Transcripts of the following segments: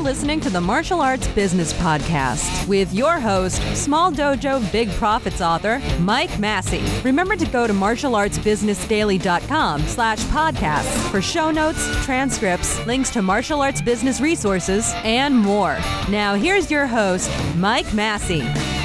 You're listening to the Martial Arts Business Podcast with your host, Small Dojo Big Profits author, Mike Massie. Remember to go to martialartsbusinessdaily.com slash podcasts for show notes, transcripts, links to martial arts business resources, and more. Now here's your host, Mike Massie.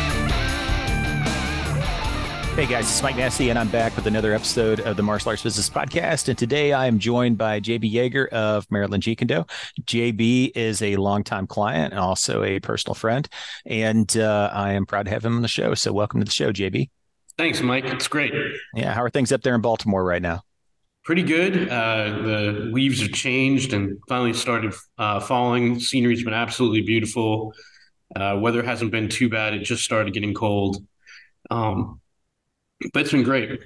Hey guys, it's Mike Massie, and I'm back with another episode of the Martial Arts Business Podcast. And today I am joined by JB Jaeger of Maryland Jeet Kune JB is a longtime client and also a personal friend, and uh, I am proud to have him on the show. So welcome to the show, JB. Thanks, Mike. It's great. Yeah, how are things up there in Baltimore right now? Pretty good. Uh, the leaves have changed and finally started uh, falling. Scenery's been absolutely beautiful. Uh, weather hasn't been too bad. It just started getting cold. Um, but it's been great.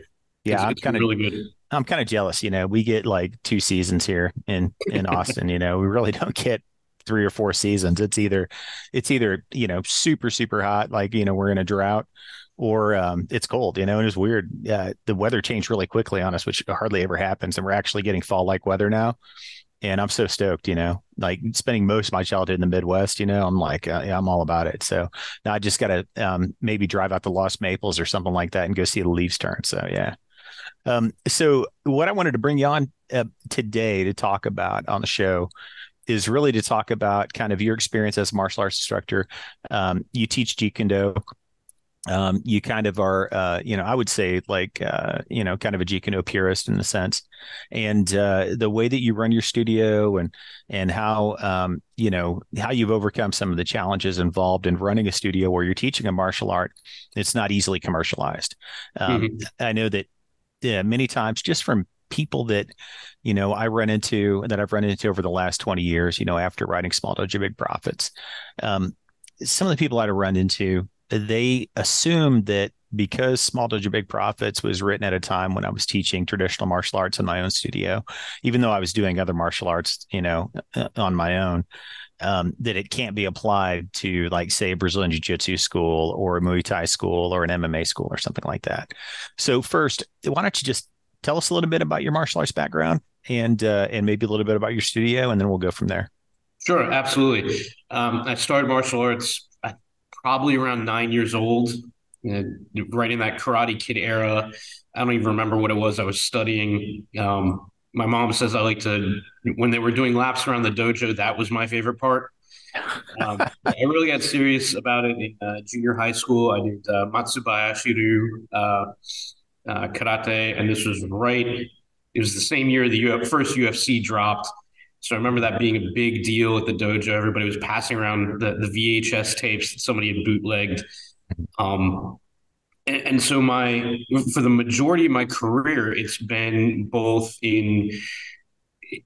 Yeah, it's, I'm kind of really good. I'm kind of jealous. You know, we get like two seasons here in in Austin. you know, we really don't get three or four seasons. It's either it's either you know super super hot, like you know we're in a drought, or um, it's cold. You know, and it's weird. Yeah, the weather changed really quickly on us, which hardly ever happens, and we're actually getting fall like weather now. And I'm so stoked, you know, like spending most of my childhood in the Midwest, you know, I'm like, uh, yeah, I'm all about it. So now I just got to um, maybe drive out to Lost Maples or something like that and go see the leaves turn. So, yeah. Um, so what I wanted to bring you on uh, today to talk about on the show is really to talk about kind of your experience as a martial arts instructor. Um, you teach Jeet Kune Do. Um, you kind of are, uh, you know, I would say like, uh, you know, kind of a Do purist in a sense, and uh, the way that you run your studio and and how, um, you know, how you've overcome some of the challenges involved in running a studio where you're teaching a martial art. It's not easily commercialized. Um, mm-hmm. I know that yeah, many times just from people that you know I run into that I've run into over the last 20 years, you know, after writing Small Dojo Big Profits. Um, some of the people I'd have run into, they assumed that because Small Dojo Big Profits was written at a time when I was teaching traditional martial arts in my own studio, even though I was doing other martial arts, you know, uh, on my own, um, that it can't be applied to like say Brazilian Jiu Jitsu school or a Muay Thai school or an MMA school or something like that. So first, why don't you just tell us a little bit about your martial arts background and uh, and maybe a little bit about your studio, and then we'll go from there. Sure, absolutely. Um, I started martial arts probably around nine years old, know, right in that Karate Kid era. I don't even remember what it was I was studying. Um, my mom says I like to when they were doing laps around the dojo. That was my favorite part. Um, I really got serious about it in uh, junior high school. I did uh, Matsubayashi Ryu, uh, uh, karate, and this was right. It was the same year the Uf- first UFC dropped. So I remember that being a big deal at the dojo. Everybody was passing around the, the VHS tapes that somebody had bootlegged. Um, and, and so my for the majority of my career, it's been both in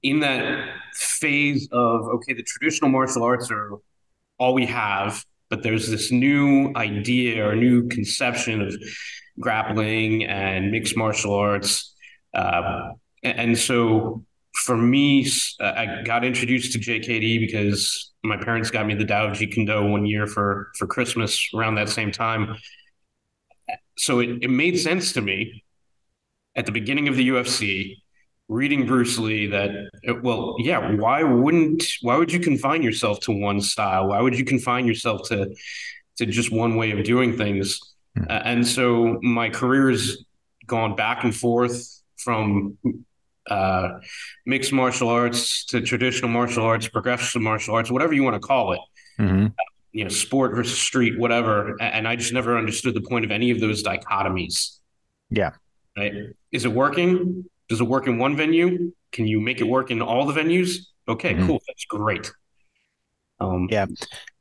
in that phase of okay, the traditional martial arts are all we have, but there's this new idea or new conception of grappling and mixed martial arts. Uh, and so for me, I got introduced to JKD because my parents got me the Tao of Jeet Kune Do one year for for Christmas around that same time. So it, it made sense to me at the beginning of the UFC, reading Bruce Lee that well, yeah, why wouldn't why would you confine yourself to one style? Why would you confine yourself to to just one way of doing things? Uh, and so my career has gone back and forth from uh, mixed martial arts to traditional martial arts, progressive martial arts, whatever you want to call it. Mm-hmm. You know, sport versus street, whatever. And I just never understood the point of any of those dichotomies. Yeah. Right. Is it working? Does it work in one venue? Can you make it work in all the venues? Okay, mm-hmm. cool. That's great. Um, yeah,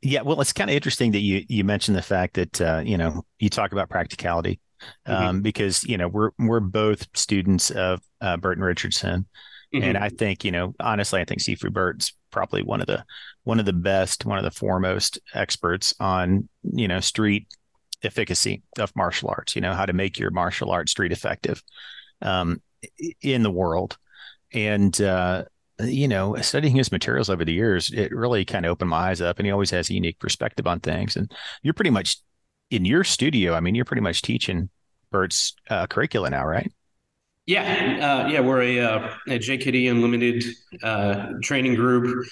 yeah. Well, it's kind of interesting that you you mentioned the fact that uh, you know you talk about practicality mm-hmm. um, because you know we're we're both students of uh, Burton Richardson, mm-hmm. and I think you know honestly, I think Sifu Burt's probably one of the one of the best, one of the foremost experts on you know street efficacy of martial arts. You know how to make your martial art street effective um, in the world, and uh, you know, studying his materials over the years, it really kind of opened my eyes up. And he always has a unique perspective on things. And you're pretty much in your studio, I mean, you're pretty much teaching Burt's uh, curricula now, right? Yeah, uh, yeah, we're a, uh, a JKD Unlimited uh, training group.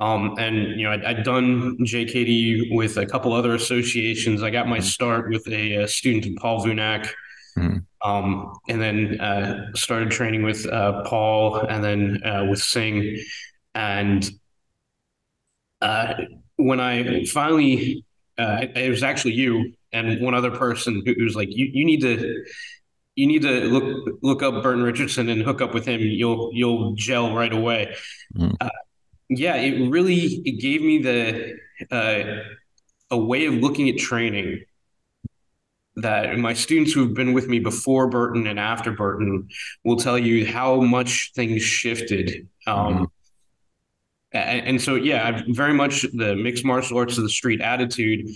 Um, and you know, I'd, I'd, done JKD with a couple other associations. I got my mm-hmm. start with a, a student in Paul Vunak, mm-hmm. um, and then uh, started training with uh, Paul, and then uh, with Singh. And uh, when I finally, uh, it was actually you and one other person who was like, "You you need to." You need to look look up Burton Richardson and hook up with him. You'll you'll gel right away. Mm-hmm yeah, it really it gave me the uh, a way of looking at training that my students who've been with me before Burton and after Burton will tell you how much things shifted. Um, mm-hmm. And, so, yeah, i very much the mixed martial arts of the street attitude.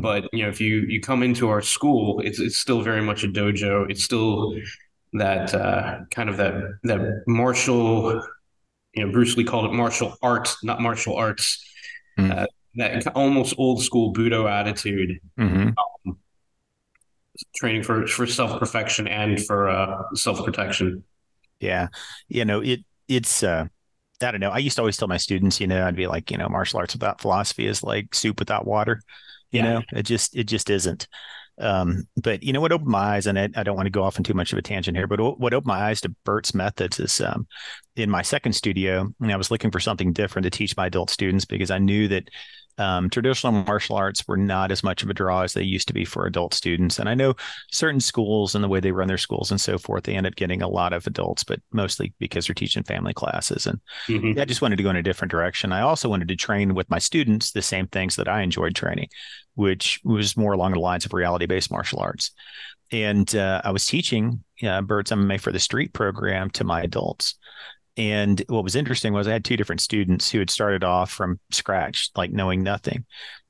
But you know, if you you come into our school, it's it's still very much a dojo. It's still that uh, kind of that that martial you know, Bruce Lee called it martial arts, not martial arts. Mm-hmm. Uh, that almost old school Budo attitude. Mm-hmm. Um, training for for self perfection and for uh, self protection. Yeah, you know it. It's uh, I don't know. I used to always tell my students, you know, I'd be like, you know, martial arts without philosophy is like soup without water. You yeah. know, it just it just isn't. Um, but you know what opened my eyes, and I, I, don't want to go off in too much of a tangent here, but what opened my eyes to Burt's methods is um, in my second studio, and I was looking for something different to teach my adult students because I knew that um, traditional martial arts were not as much of a draw as they used to be for adult students. And I know certain schools and the way they run their schools and so forth, they end up getting a lot of adults, but mostly because they're teaching family classes. And mm-hmm. I just wanted to go in a different direction. I also wanted to train with my students the same things that I enjoyed training, which was more along the lines of reality based martial arts. And uh, I was teaching uh, Burt's MMA for the Street program to my adults. And what was interesting was I had two different students who had started off from scratch, like knowing nothing.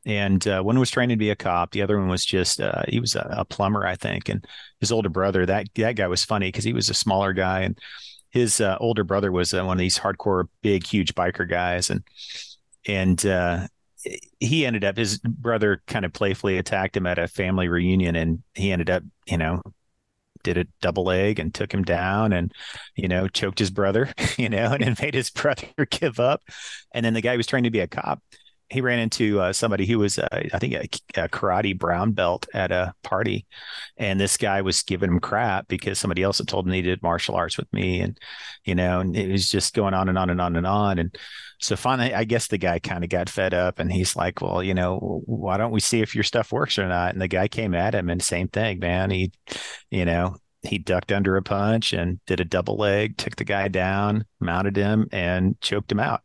And uh, one was training to be a cop. The other one was just uh, he was a, a, plumber, I think. And his older brother, that that guy was funny because he was a smaller guy, and his uh, older brother was uh, one of these hardcore, big, huge biker guys. And and uh, he ended up his brother kind of playfully attacked him at a family reunion, and he ended up, you know, did a double leg and took him down and, you know, choked his brother, you know, and then made his brother give up. And then the guy who was trying to be a cop. He ran into uh, somebody who was, uh, I think, a, a, karate brown belt at a party, and this guy was giving him crap because somebody else had told him he did martial arts with me, and you know, and it was just going on and on and on and on. And so finally, I guess the guy kind of got fed up, and he's like, "Well, you know, why don't we see if your stuff works or not?" And the guy came at him, and same thing, man. He, you know, he ducked under a punch and did a double leg, took the guy down, mounted him, and choked him out.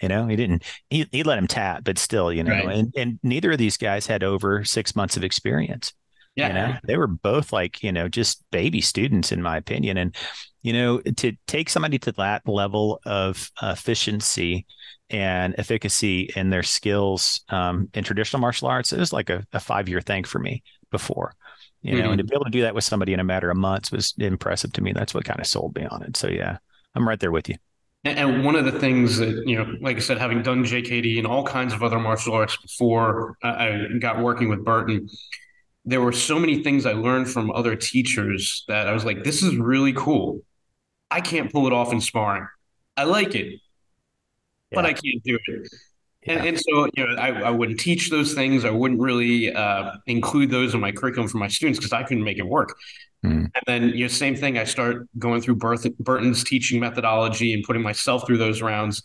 You know, he didn't he, he let him tap, but still, you know, right. and and neither of these guys had over six months of experience. Yeah. You know, they were both like, you know, just baby students, in my opinion. And, you know, to take somebody to that level of efficiency and efficacy in their skills um, in traditional martial arts, it was like a, a five year thing for me before you know, mm-hmm. and to be able to do that with somebody in a matter of months was impressive to me. That's what kind of sold me on it. So yeah, I'm right there with you. And one of the things that, you know, like I said, having done JKD and all kinds of other martial arts before I got working with Burton, there were so many things I learned from other teachers that I was like, this is really cool. I can't pull it off in sparring. I like it, yeah. but I can't do it. Yeah. And, and, so, you know, I, I wouldn't teach those things. I wouldn't really uh, include those in my curriculum for my students because I couldn't make it work. Mm. And then, you know, same thing. I start going through Burton's teaching methodology and putting myself through those rounds.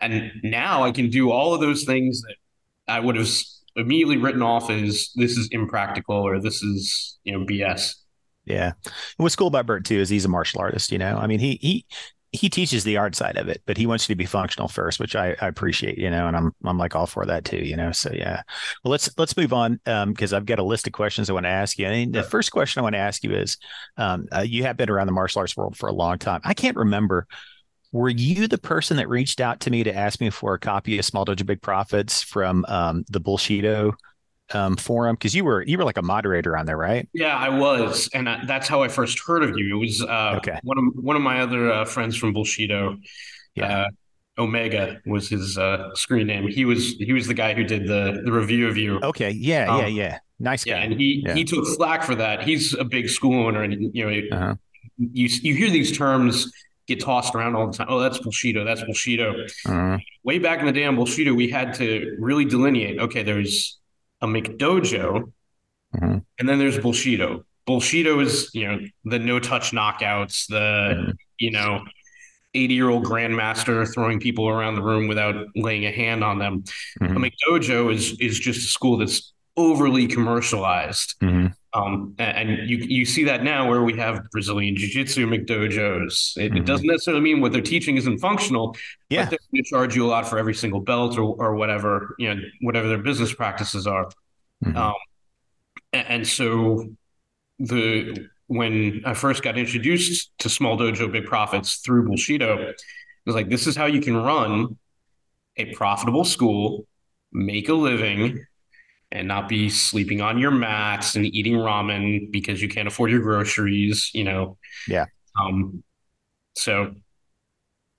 And now I can do all of those things that I would have immediately written off as this is impractical or this is, you know, BS. Yeah. And what's cool about Burt too is he's a martial artist, you know. I mean, he he he teaches the art side of it, but he wants you to be functional first, which I, I, appreciate, you know, and I'm I'm like all for that too, you know. So yeah, well let's let's move on because um, I've got a list of questions I want to ask you. And the first question I want to ask you is, um, uh, you have been around the martial arts world for a long time. I can't remember. Were you the person that reached out to me to ask me for a copy of Small Dojo Big Profits from um, the Bullshido um, forum because you were you were like a moderator on there, right? Yeah, I was, and I, that's how I first heard of you. It was uh, okay. one of one of my other uh, friends from Bullshido. Yeah. Uh, Omega was his uh, screen name. He was he was the guy who did the the review of you. Okay, yeah, um, yeah, yeah. Nice guy. Yeah, and he yeah. he took slack for that. He's a big school owner, and you know, uh-huh. you you hear these terms get tossed around all the time. Oh, that's Bullshido. That's Bullshido. Uh-huh. Way back in the day on Bullshido, we had to really delineate. Okay, there's a McDojo, uh-huh. and then there's Bullshido. Bullshido is you know the no touch knockouts, the uh-huh. you know 80 year old grandmaster throwing people around the room without laying a hand on them. Mm-hmm. A McDojo is is just a school that's overly commercialized. Um, and you you see that now where we have Brazilian Jiu-Jitsu McDojos. It, mm-hmm. it, doesn't necessarily mean what they're teaching isn't functional. Yeah. But they're going to charge you a lot for every single belt or, or whatever, you know, whatever their business practices are. Mm-hmm. Um, and, and so the when I first got introduced to small dojo big profits through Bullshido, it was like this is how you can run a profitable school, make a living, and not be sleeping on your mats and eating ramen because you can't afford your groceries, you know. Yeah. Um so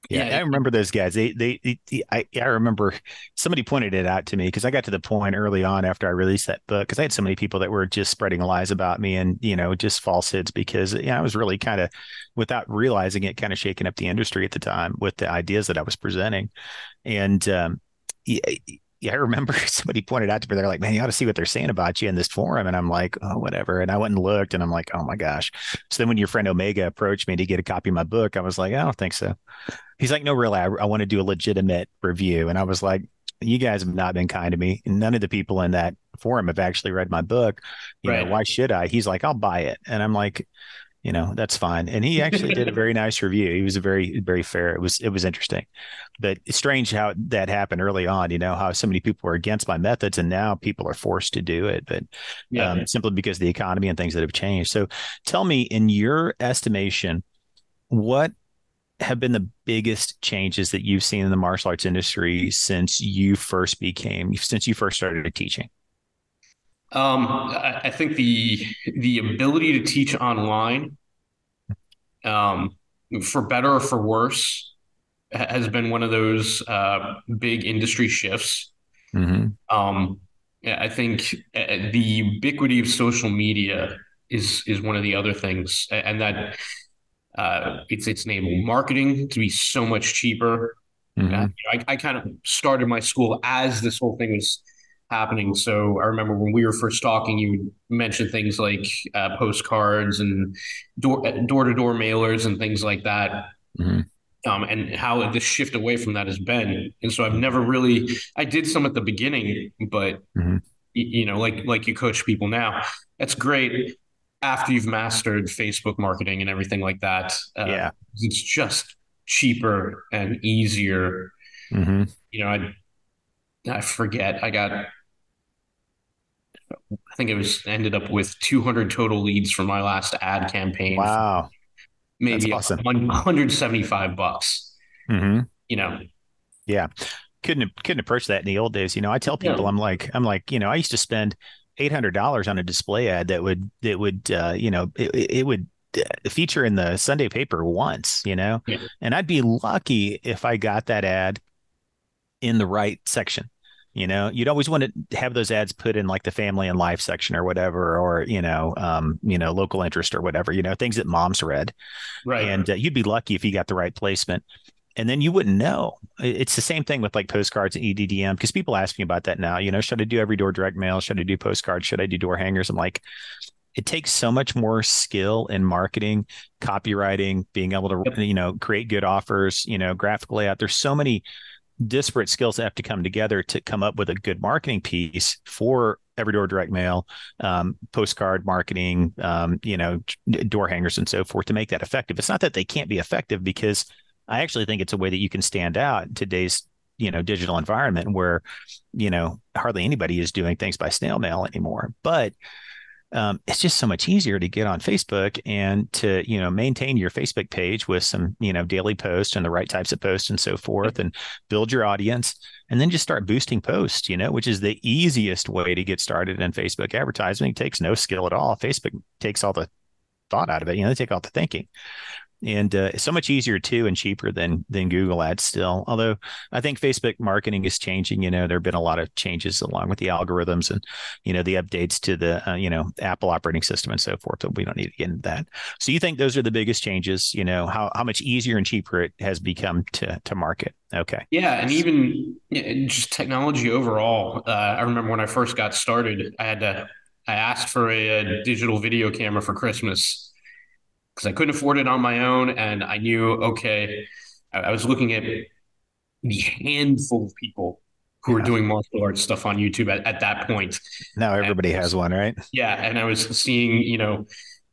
yeah, yeah, I remember those guys. They, they, they, I, I remember somebody pointed it out to me because I got to the point early on after I released that book because I had so many people that were just spreading lies about me and you know just falsehoods because you know, I was really kind of without realizing it, kind of shaking up the industry at the time with the ideas that I was presenting, and um, yeah, I remember somebody pointed out to me, they're like, man, you ought to see what they're saying about you in this forum. And I'm like, oh, whatever. And I went and looked and I'm like, oh my gosh. So then when your friend Omega approached me to get a copy of my book, I was like, I don't think so. He's like, no, really, I, I want to do a legitimate review. And I was like, you guys have not been kind to me. None of the people in that forum have actually read my book. You right. know, why should I? He's like, I'll buy it. And I'm like, you know that's fine. And he actually did a very nice review. He was a very very fair it was it was interesting. But it's strange how that happened early on you know how so many people were against my methods and now people are forced to do it but yeah. um, simply because of the economy and things that have changed. So tell me in your estimation what have been the biggest changes that you've seen in the martial arts industry since you first became since you first started teaching um, I, think the the ability to teach online, um, for better or for worse, has been one of those uh, big industry shifts. Mm-hmm. Um, I think uh, the ubiquity of social media is is one of the other things, and that uh, it's it's enabled marketing to be so much cheaper. Mm-hmm. Uh, I, I kind of started my school as this whole thing was happening. So I remember when we were first talking, you mentioned things like uh, postcards and door door to door mailers and things like that. Mm-hmm. Um, and how the shift away from that has been. And so I've never really, I did some at the beginning, but mm-hmm. you know, like, like you coach people now, that's great after you've mastered Facebook marketing and everything like that. Uh, yeah. It's just cheaper and easier. Mm-hmm. You know, I, I forget, I got I think it was ended up with 200 total leads from my last ad campaign. Wow. Maybe awesome. 175 bucks. Mm-hmm. You know. Yeah. Couldn't couldn't approach that in the old days. You know, I tell people yeah. I'm like I'm like, you know, I used to spend eight hundred dollars on a display ad that would that would uh, you know, it, it would uh, feature in the Sunday paper once, you know, yeah. and I'd be lucky if I got that ad in the right section you know you'd always want to have those ads put in like the family and life section or whatever or you know um, you know local interest or whatever you know things that moms read. Right and uh, you'd be lucky if you got the right placement. And then you wouldn't know. It's the same thing with like postcards and eddm because people ask me about that now you know should i do every door direct mail? Should i do postcards? Should i do door hangers? I'm like it takes so much more skill in marketing copywriting being able to you know create good offers you know graphic layout. There's so many disparate skills have to come together to come up with a good marketing piece for every door direct mail, um, postcard marketing, um, you know, door hangers and so forth to make that effective. It's not that they can't be effective because I actually think it's a way that you can stand out in today's you know digital environment where you know hardly anybody is doing things by snail mail anymore but um, it's just so much easier to get on Facebook and to you know maintain your Facebook page with some you know daily posts and the right types of posts and so forth, and build your audience, and then just start boosting posts. You know, which is the easiest way to get started in Facebook advertising. It takes no skill at all. Facebook takes all the thought out of it. You know, they take all the thinking. And uh, so much easier too and cheaper than than Google Ads still. Although I think Facebook marketing is changing. You know, there have been a lot of changes along with the algorithms and you know the updates to the uh, you know Apple operating system and so forth. But we don't need to get into that. So you think those are the biggest changes? You know how how much easier and cheaper it has become to to market. Okay. Yeah, and even just technology overall. Uh, I remember when I first got started, I had to I asked for a, a digital video camera for Christmas because I couldn't afford it on my own. And I knew, okay, I, I was looking at the handful of people who yeah. were doing martial arts stuff on YouTube at, at that point. Now everybody was, has one, right? Yeah. And I was seeing, you know,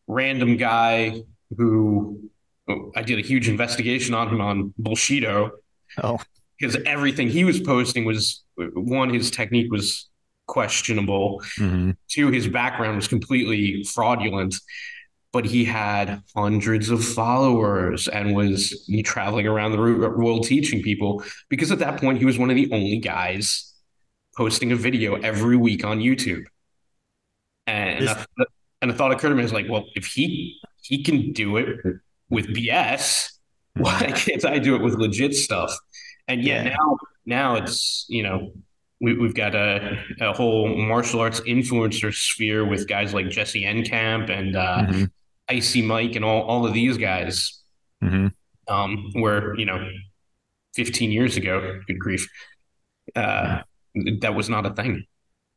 random guy who I did a huge investigation on him on Bullshido. Oh. Because everything he was posting was one, his technique was questionable. Mm-hmm. Two, his background was completely fraudulent but he had hundreds of followers and was traveling around the world teaching people because at that point he was one of the only guys posting a video every week on YouTube. And this- I, and a thought occurred to me is like, well, if he he can do it with BS, why can't I do it with legit stuff? And yeah, yeah. now now it's you know we, have got a, a whole martial arts influencer sphere with guys like Jesse Enkamp and uh, mm-hmm. Icy Mike and all, all of these guys, mm-hmm. um, where, you know, 15 years ago, good grief, uh, that was not a thing.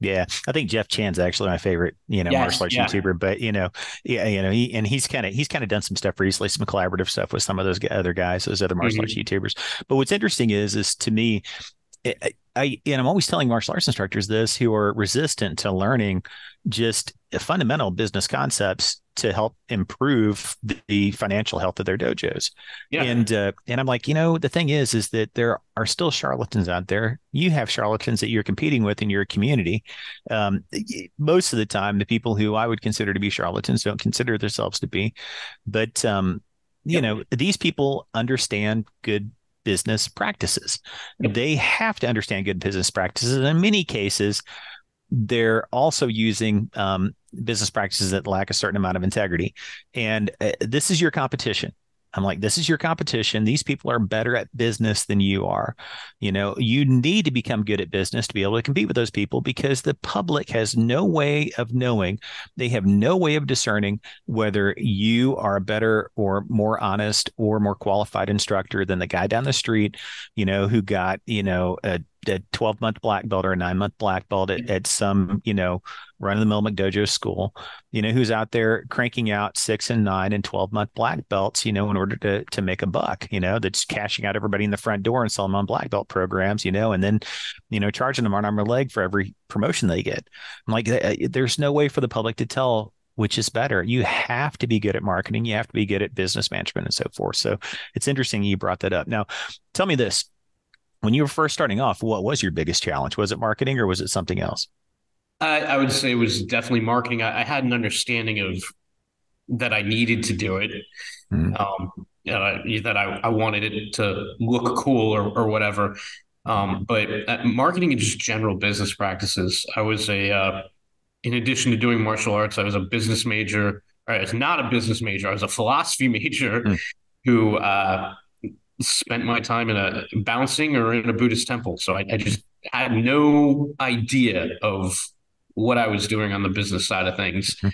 Yeah, I think Jeff Chan's actually my favorite, you know, yes, martial arts yeah. YouTuber. But you know, yeah, you know, he and he's kind of he's kind of done some stuff recently, some collaborative stuff with some of those other guys, those other martial mm-hmm. arts YouTubers. But what's interesting is, is to me, I and I'm always telling martial arts instructors this who are resistant to learning just fundamental business concepts to help improve the financial health of their dojos. Yeah. And uh, and I'm like, you know, the thing is, is that there are still charlatans out there. You have charlatans that you're competing with in your community. Um, most of the time, the people who I would consider to be charlatans don't consider themselves to be. But um, you yep. know, these people understand good business practices. Yep. They have to understand good business practices. And in many cases, they're also using um, business practices that lack a certain amount of integrity. And uh, this is your competition. I'm like, this is your competition. These people are better at business than you are. You know, you need to become good at business to be able to compete with those people because the public has no way of knowing. They have no way of discerning whether you are a better or more honest or more qualified instructor than the guy down the street, you know, who got, you know, a a 12 month black belt or a nine month black belt at, at some, you know, run of the mill McDojo school, you know, who's out there cranking out six and nine and 12 month black belts, you know, in order to, to make a buck, you know, that's cashing out everybody in the front door and selling them on black belt programs, you know, and then, you know, charging them on arm or leg for every promotion they get. I'm like, uh, uh, there's no way for the public to tell which is better. You have to be good at marketing. You have to be good at business management and so forth. So it's interesting you brought that up. Now, tell me this when you were first starting off, what was your biggest challenge? Was it marketing or was it something else? I, I would say it was definitely marketing. I, I, had an understanding of that I needed to do it, mm. um, uh, that I, I wanted it to look cool or, or whatever. Um, but marketing and just general business practices. I was a, uh, in addition to doing martial arts, I was a business major. I was not a business major. I was a philosophy major mm. who uh, spent my time in a bouncing or in a Buddhist temple. So I, I just had no idea of what I was doing on the business side of things. Hmm.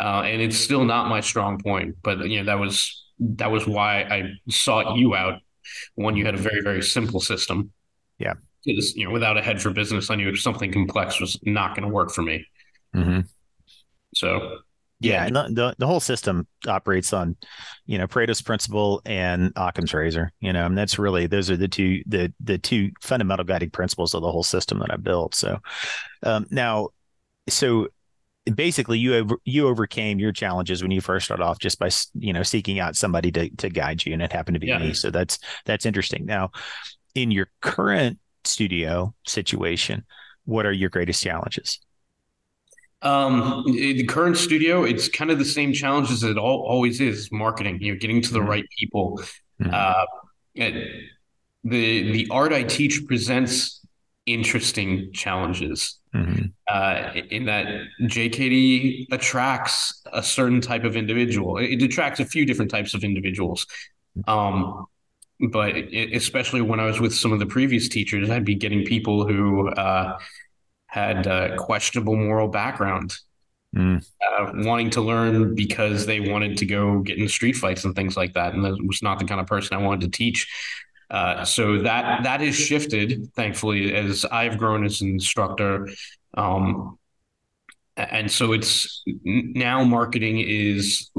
Uh, and it's still not my strong point, but you know, that was, that was why I sought you out when you had a very, very simple system. Yeah. Because, you know, without a head for business, I knew something complex was not going to work for me. Mm-hmm. So yeah, and the, the, the whole system operates on, you know, Pareto's principle and Occam's razor. You know, and that's really those are the two the the two fundamental guiding principles of the whole system that I built. So, um, now, so basically, you over, you overcame your challenges when you first started off just by you know seeking out somebody to to guide you, and it happened to be yeah. me. So that's that's interesting. Now, in your current studio situation, what are your greatest challenges? Um, the current studio, it's kind of the same challenges it all, always is marketing, you know, getting to the mm-hmm. right people. Mm-hmm. Uh, the, the art I teach presents interesting challenges. mm-hmm. uh, in that JKD attracts a certain type of individual. It attracts a few different types of individuals. Um, but it, especially when I was with some of the previous teachers, I'd be getting people who uh, had uh, questionable moral background, mm. uh, wanting to learn because they wanted to go get in street fights and things like that, and that was not the kind of person I wanted to teach. Uh, so that that has shifted, thankfully, as I've grown as an instructor. Um, and so it's now marketing is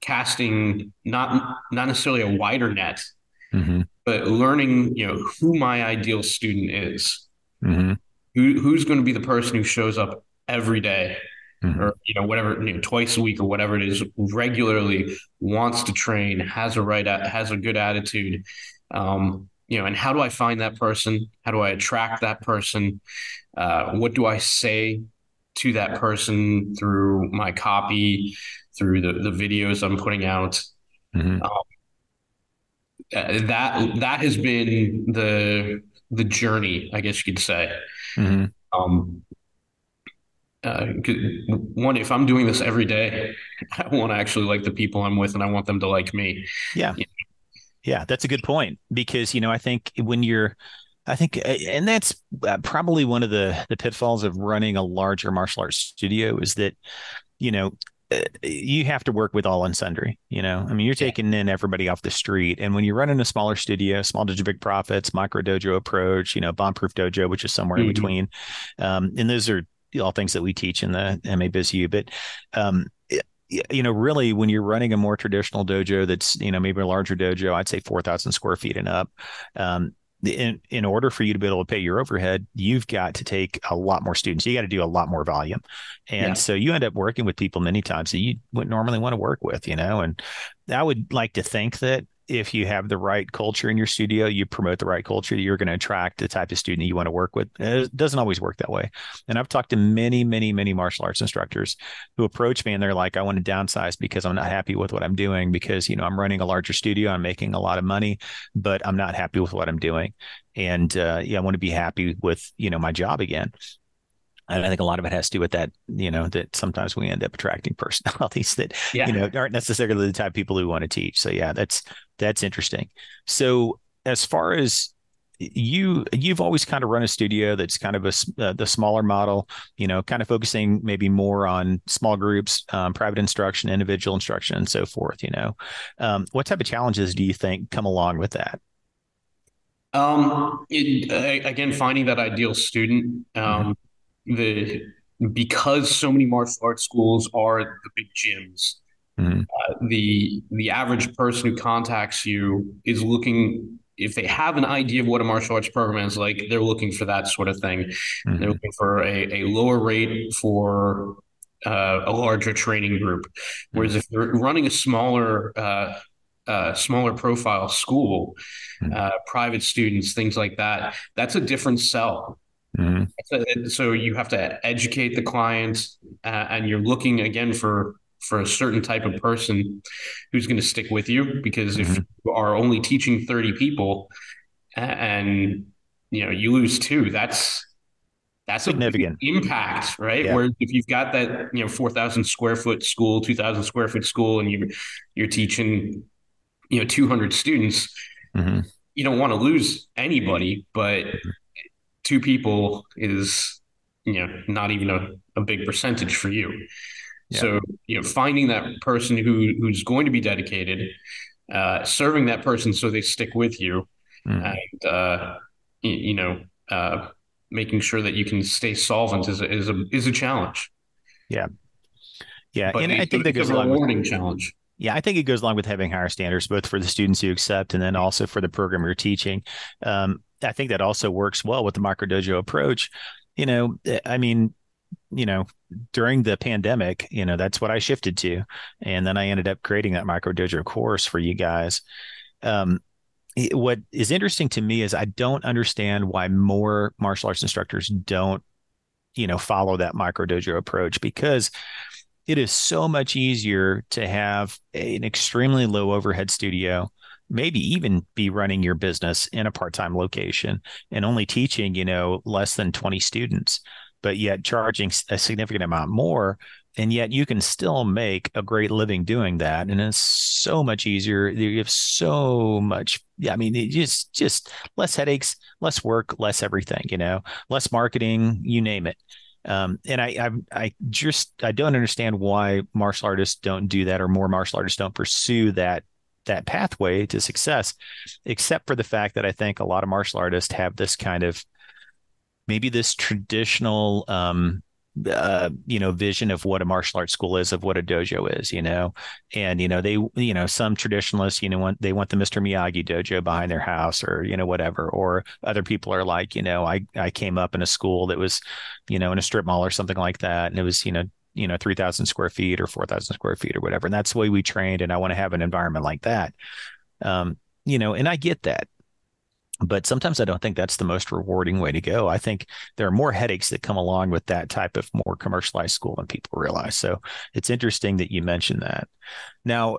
casting not not necessarily a wider net, mm-hmm. but learning you know who my ideal student is, mm-hmm. Who who's going to be the person who shows up every day, mm-hmm. or you know whatever you know twice a week or whatever it is regularly wants to train, has a right has a good attitude, um, you know, and how do I find that person? How do I attract that person? Uh, what do I say to that person through my copy, through the, the videos I'm putting out? Mm-hmm. Um, uh, that that has been the the journey, I guess you could say. Mm-hmm. Um, uh, one, if I'm doing this every day, I want to actually like the people I'm with, and I want them to like me. Yeah. You yeah, that's a good point because you know I think when you're I think, and that's uh, probably one of the the pitfalls of running a larger martial arts studio is that, you know, you have to work with all and sundry. You know, I mean, you're taking in everybody off the street, and when you're running a smaller studio, small dojo, big profits, micro dojo approach, you know, bomb proof dojo, which is somewhere mm-hmm. in between, um, and those are all things that we teach in the MABizU. But um, you know, really, when you're running a more traditional dojo that's, you know, maybe a larger dojo, I'd say 4,000 square feet and up. Um, in, in order for you to be able to pay your overhead, you've got to take a lot more students. You got to do a lot more volume. And yeah. so you end up working with people many times that you wouldn't normally want to work with, you know, and I would like to think that if you have the right culture in your studio, you promote the right culture, you're going to attract the type of student you want to work with. It doesn't always work that way. And I've talked to many, many, many martial arts instructors who approach me and they're like, I want to downsize because I'm not happy with what I'm doing because, you know, I'm running a larger studio, I'm making a lot of money, but I'm not happy with what I'm doing. And uh, yeah, I want to be happy with, you know, my job again. And I think a lot of it has to do with that, you know, that sometimes we end up attracting personalities that, yeah. you know, aren't necessarily the type of people who want to teach. So yeah, that's that's interesting. So as far as you you've always kind of run a studio that's kind of a uh, the smaller model you know kind of focusing maybe more on small groups um, private instruction individual instruction and so forth you know um, what type of challenges do you think come along with that um it, uh, again finding that ideal student um mm-hmm. the because so many martial arts schools are the big gyms Mm-hmm. Uh, the the average person who contacts you is looking if they have an idea of what a martial arts program is like, they're looking for that sort of thing. Mm-hmm. They're looking for a, a lower rate for uh, a larger training group. Whereas mm-hmm. if you're running a smaller uh, uh, smaller profile school, mm-hmm. uh, private students, things like that, that's a different sell. Mm-hmm. So you have to educate the client, uh, and you're looking again for for a certain type of person who's going to stick with you because mm-hmm. if you are only teaching 30 people and you know you lose two that's that's significant impact right yeah. where if you've got that you know 4000 square foot school 2000 square foot school and you you're teaching you know 200 students mm-hmm. you don't want to lose anybody but two people is you know not even a, a big percentage for you yeah. So you know, finding that person who who's going to be dedicated, uh, serving that person so they stick with you, mm. and uh, you, you, know, uh, making sure that you can stay solvent is a, is a is a challenge. Yeah, yeah, but and I think that goes along with challenge. Yeah, I think it goes along with having higher standards, both for the students you accept and then also for the program you're teaching. Um, I think that also works well with the micro dojo approach. You know, I mean, you know, during the pandemic, you know, that's what I shifted to. And then I ended up creating that micro dojo course for you guys. Um, what is interesting to me is I don't understand why more martial arts instructors don't, you know, follow that micro dojo approach because it is so much easier to have an extremely low overhead studio maybe even be running your business in a part-time location and only teaching you know less than 20 students but yet charging a significant amount more and yet you can still make a great living doing that and it's so much easier you have so much yeah i mean just just less headaches less work less everything you know less marketing you name it. Um, and I, I i just i don't understand why martial artists don't do that or more martial artists don't pursue that that pathway to success except for the fact that i think a lot of martial artists have this kind of maybe this traditional um, uh, you know vision of what a martial arts school is of what a dojo is you know and you know they you know some traditionalists you know want they want the mr miyagi dojo behind their house or you know whatever or other people are like you know i i came up in a school that was you know in a strip mall or something like that and it was you know you know 3000 square feet or 4000 square feet or whatever and that's the way we trained and i want to have an environment like that um you know and i get that but sometimes I don't think that's the most rewarding way to go. I think there are more headaches that come along with that type of more commercialized school than people realize. So it's interesting that you mentioned that. Now,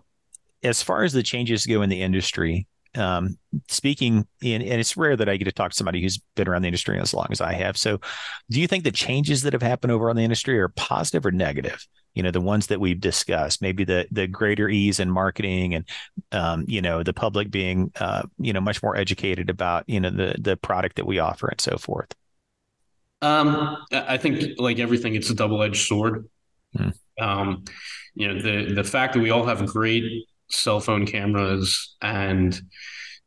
as far as the changes go in the industry, um, speaking in, and it's rare that I get to talk to somebody who's been around the industry as long as I have. So, do you think the changes that have happened over on the industry are positive or negative? You know the ones that we've discussed maybe the the greater ease in marketing and um, you know the public being uh, you know much more educated about you know the the product that we offer and so forth um, i think like everything it's a double-edged sword hmm. um, you know the the fact that we all have great cell phone cameras and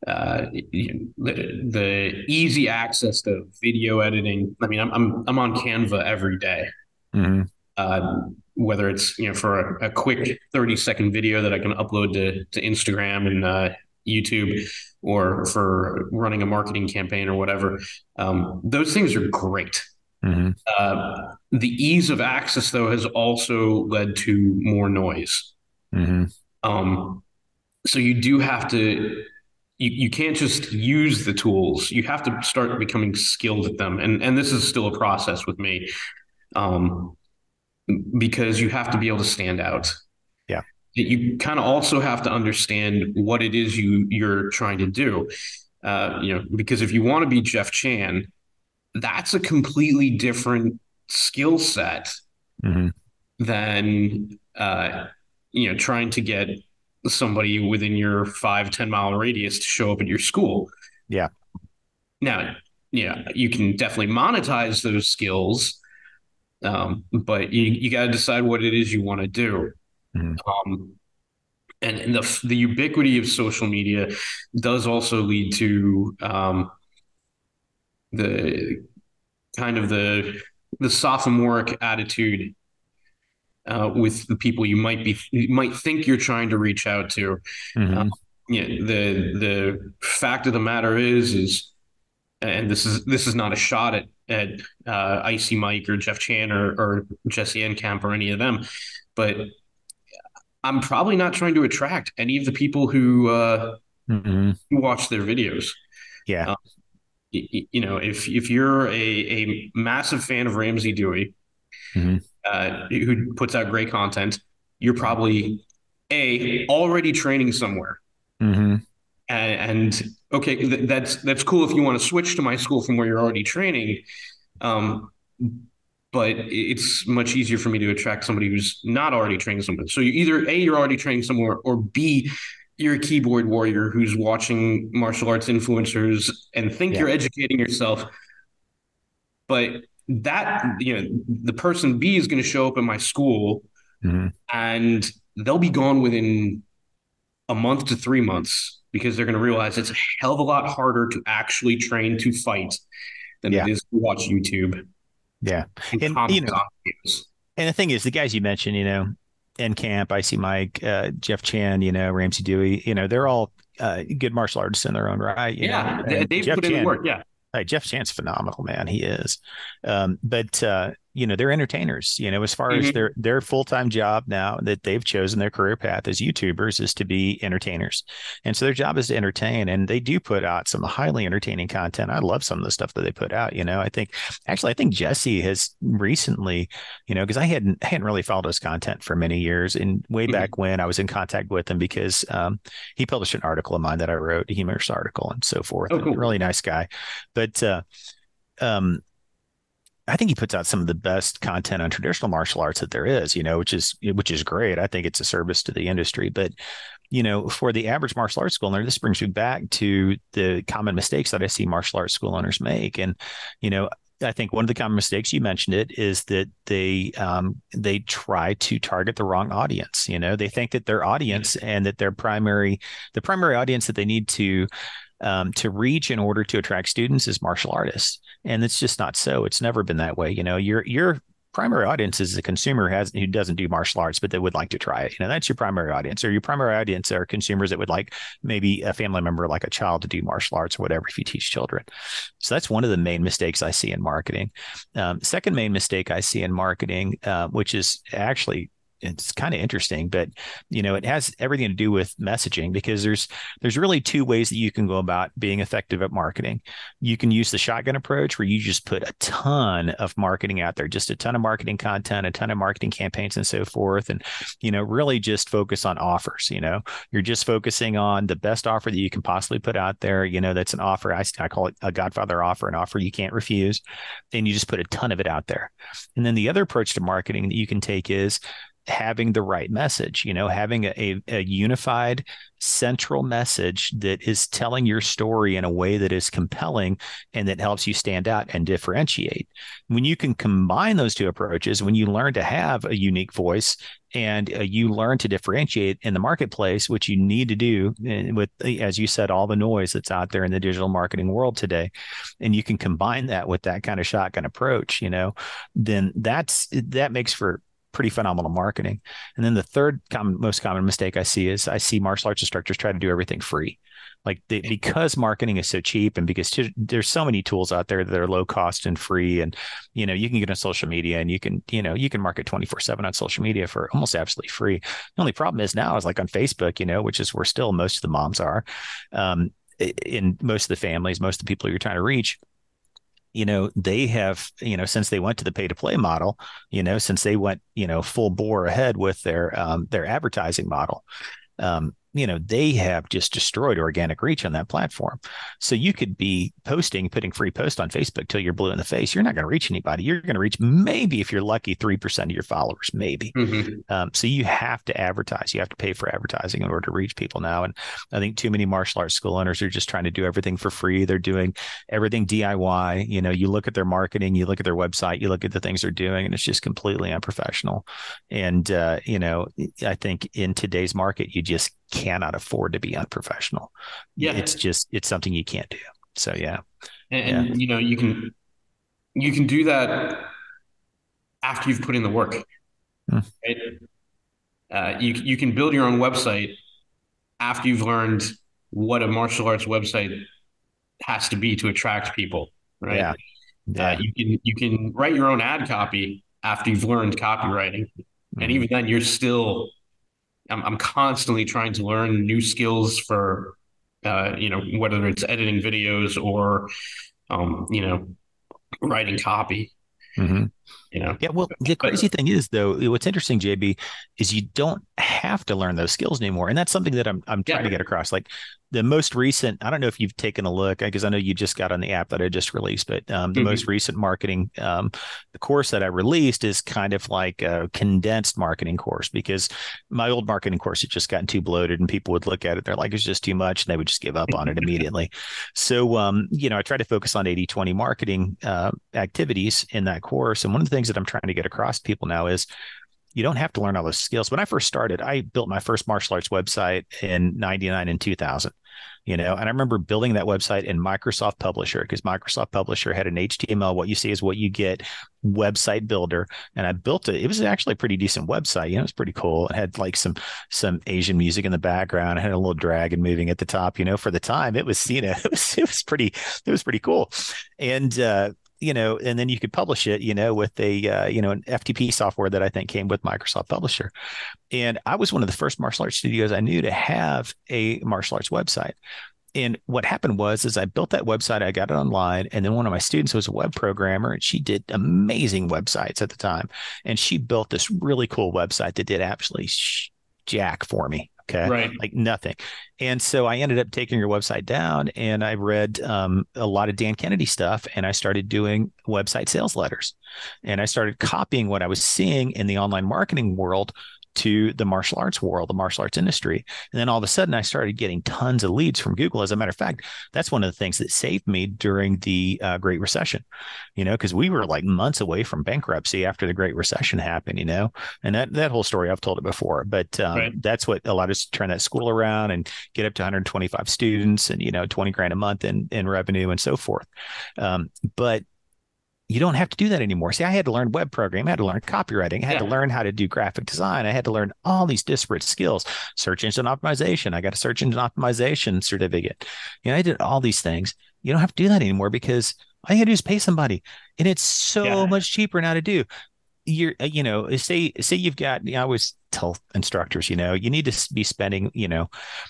uh, the, the easy access to video editing. I mean, I'm I'm, I'm on Canva every day. Mm-hmm. Uh, whether it's you know for a, a, quick 30 second video that I can upload to, to Instagram and uh, YouTube or for running a marketing campaign or whatever. Um, those things are great. Mm-hmm. Uh, the ease of access, though, has also led to more noise. Mm-hmm. Um, so you do have to. You, you can't just use the tools. You have to start becoming skilled at them, and and this is still a process with me. Um, because you have to be able to stand out. Yeah. You kind of also have to understand what it is you you're trying to do. Uh, you know, because if you want to be Jeff Chan, that's a completely different skill set mm-hmm. than uh, you know trying to get somebody within your five ten mile radius to show up at your school. Yeah. Now, yeah, you can definitely monetize those skills um, but you, you got to decide what it is you want to do. Mm-hmm. Um, and, and, the the ubiquity of social media does also lead to um, the kind of the the sophomoric attitude uh, with the people you might be you might think you're trying to reach out to. Mm-hmm. Um, yeah, the the fact of the matter is is, and this is this is not a shot at at uh, Icy Mike or Jeff Chan or, or Jesse Enkamp or any of them, but I'm probably not trying to attract any of the people who uh, mm-hmm. who watch their videos. Yeah. Um, you, you, know, if if you're a, a massive fan of Ramsey Dewey, mm-hmm. uh, who puts out great content, you're probably a already training somewhere. Mm-hmm. And, and okay, th- that's that's cool if you want to switch to my school from where you're already training. Um, but it's much easier for me to attract somebody who's not already training somewhere. So you either a you're already training somewhere, or b you're a keyboard warrior who's watching martial arts influencers and think yeah. you're educating yourself. But that you know the person B is going to show up at my school, mm-hmm. and they'll be gone within a month to three months because they're going to realize it's a hell of a lot harder to actually train to fight than yeah. it is to watch YouTube. Yeah. And, and you know, and the thing is, the guys you mentioned, you know, Enkamp, I see Mike, uh, Jeff Chan, you know, Ramsey Dewey, you know, they're all uh, good martial artists in their own right. yeah. Know? They've Jeff put in the work. Yeah. Hey, Jeff Chan's phenomenal, man. He is. Um, but uh, you know they're entertainers you know as far mm-hmm. as their their full-time job now that they've chosen their career path as youtubers is to be entertainers and so their job is to entertain and they do put out some highly entertaining content i love some of the stuff that they put out you know i think actually i think jesse has recently you know because i hadn't I hadn't really followed his content for many years and way mm-hmm. back when i was in contact with him because um, he published an article of mine that i wrote a humorous article and so forth oh, cool. really nice guy but uh, um I think he puts out some of the best content on traditional martial arts that there is, you know, which is which is great. I think it's a service to the industry, but you know, for the average martial arts school owner, this brings me back to the common mistakes that I see martial arts school owners make. And, you know, I think one of the common mistakes you mentioned it is that they um, they try to target the wrong audience. You know, they think that their audience and that their primary the primary audience that they need to um, to reach in order to attract students is martial artists, and it's just not so. It's never been that way. You know, your your primary audience is a consumer who has who doesn't do martial arts but they would like to try it you know that's your primary audience or your primary audience are consumers that would like maybe a family member like a child to do martial arts or whatever if you teach children so that's one of the main mistakes i see in marketing um, second main mistake i see in marketing uh, which is actually it's kind of interesting, but you know, it has everything to do with messaging because there's there's really two ways that you can go about being effective at marketing. You can use the shotgun approach where you just put a ton of marketing out there, just a ton of marketing content, a ton of marketing campaigns and so forth and you know, really just focus on offers, you know. You're just focusing on the best offer that you can possibly put out there, you know, that's an offer I, I call it a godfather offer, an offer you can't refuse. And you just put a ton of it out there. And then the other approach to marketing that you can take is having the right message, you know, having a, a, unified central message that is telling your story in a way that is compelling and that helps you stand out and differentiate. When you can combine those two approaches, when you learn to have a unique voice and uh, you learn to differentiate in the marketplace, which you need to do eh, with, as you said, all the noise that's out there in the digital marketing world today, and you can combine that with that kind of shotgun approach, you know, then that's that makes for pretty phenomenal marketing. And then the third common, most common mistake I see is I see martial arts instructors try to do everything free. Like they, because marketing is so cheap and because t- there's so many tools out there that are low cost and free and you know you can get on social media and you can you know you can market 24/7 on social media for almost absolutely free. The only problem is now is like on Facebook, you know, which is where still most of the moms are um, in most of the families, most of the people you're trying to reach you know they have you know since they went to the pay to play model you know since they went you know full bore ahead with their um, their advertising model um, you know they have just destroyed organic reach on that platform. So you could be posting putting free posts on facebook till you're blue in the face. You're not going to reach anybody. You're going to reach maybe if you're lucky 3% of your followers maybe. Mm-hmm. um, so you have to advertise. You have to pay for advertising in order to reach people now. And i think too many martial arts school owners are just trying to do everything for free. They're doing everything diy you know you look at their marketing you look at their website you look at the things they're doing and it's just completely unprofessional. And uh, you know i think in today's market you just cannot afford to be unprofessional. Yeah. It's just it's something you can't do. So yeah. And, yeah. you know, you can you can do that after you've put in the work. Hmm. Right? Uh, you you can build your own website after you've learned what a martial arts website has to be to attract people, right? Yeah. Uh, yeah. Uh, you can you can write your own ad copy after you've learned copywriting, mm-hmm. and even then, you're still I'm, I'm constantly trying to learn new skills for, uh, you know, whether it's editing videos or, um, you know, writing copy. Mm-hmm. You know, yeah. Well, the crazy thing is, though, what's interesting, JB, is you don't have to learn those skills anymore, and that's something that I'm I'm trying yeah. to get across. Like the most recent, I don't know if you've taken a look because I know you just got on the app that I just released, but um, the mm-hmm. most recent marketing um, the course that I released is kind of like a condensed marketing course because my old marketing course had just gotten too bloated and people would look at it, they're like, it's just too much, and they would just give up on it immediately. So, um, you know, I try to focus on 80 20 marketing uh, activities in that course. And one of the things that I'm trying to get across to people now is you don't have to learn all those skills. When I first started, I built my first martial arts website in 99 and 2000 you know and i remember building that website in microsoft publisher because microsoft publisher had an html what you see is what you get website builder. And i built it. It was actually a pretty decent website. You know it was pretty cool. It had like some some asian music in the background. It had a little dragon moving at the top you know for the time. It was you know it was it was pretty it was pretty cool. And uh you know, and then you could publish it, you know, with a, uh, you know, an FTP software that I think came with Microsoft Publisher. And I was one of the first martial arts studios I knew to have a martial arts website. And what happened was, is I built that website, I got it online, and then one of my students was a web programmer, and she did amazing websites at the time. And she built this really cool website that did absolutely jack for me. Okay. Right. Like nothing. And so I ended up taking your website down and I read um, a lot of Dan Kennedy stuff and I started doing website sales letters. And I started copying what I was seeing in the online marketing world to the martial arts world, the martial arts industry. And then all of a sudden, I started getting tons of leads from Google. As a matter of fact, that's one of the things that saved me during the uh, Great Recession, you know, because we were like months away from bankruptcy after the Great Recession happened, you know, and that, that whole story I've told it before, but um, right. that's what allowed us to turn that school around and get up to 125 students and, you know, 20 grand a month in, in revenue and so forth. Um, but you don't have to do that anymore. See, I had to learn web programming, I had to learn copywriting, I had yeah. to learn how to do graphic design, I had to learn all these disparate skills, search engine optimization. I got a search engine optimization certificate. You know, I did all these things. You don't have to do that anymore because all you gotta do is pay somebody. And it's so yeah. much cheaper now to do you're uh, you know say say you've got you know, I always tell instructors you know you need to be spending you know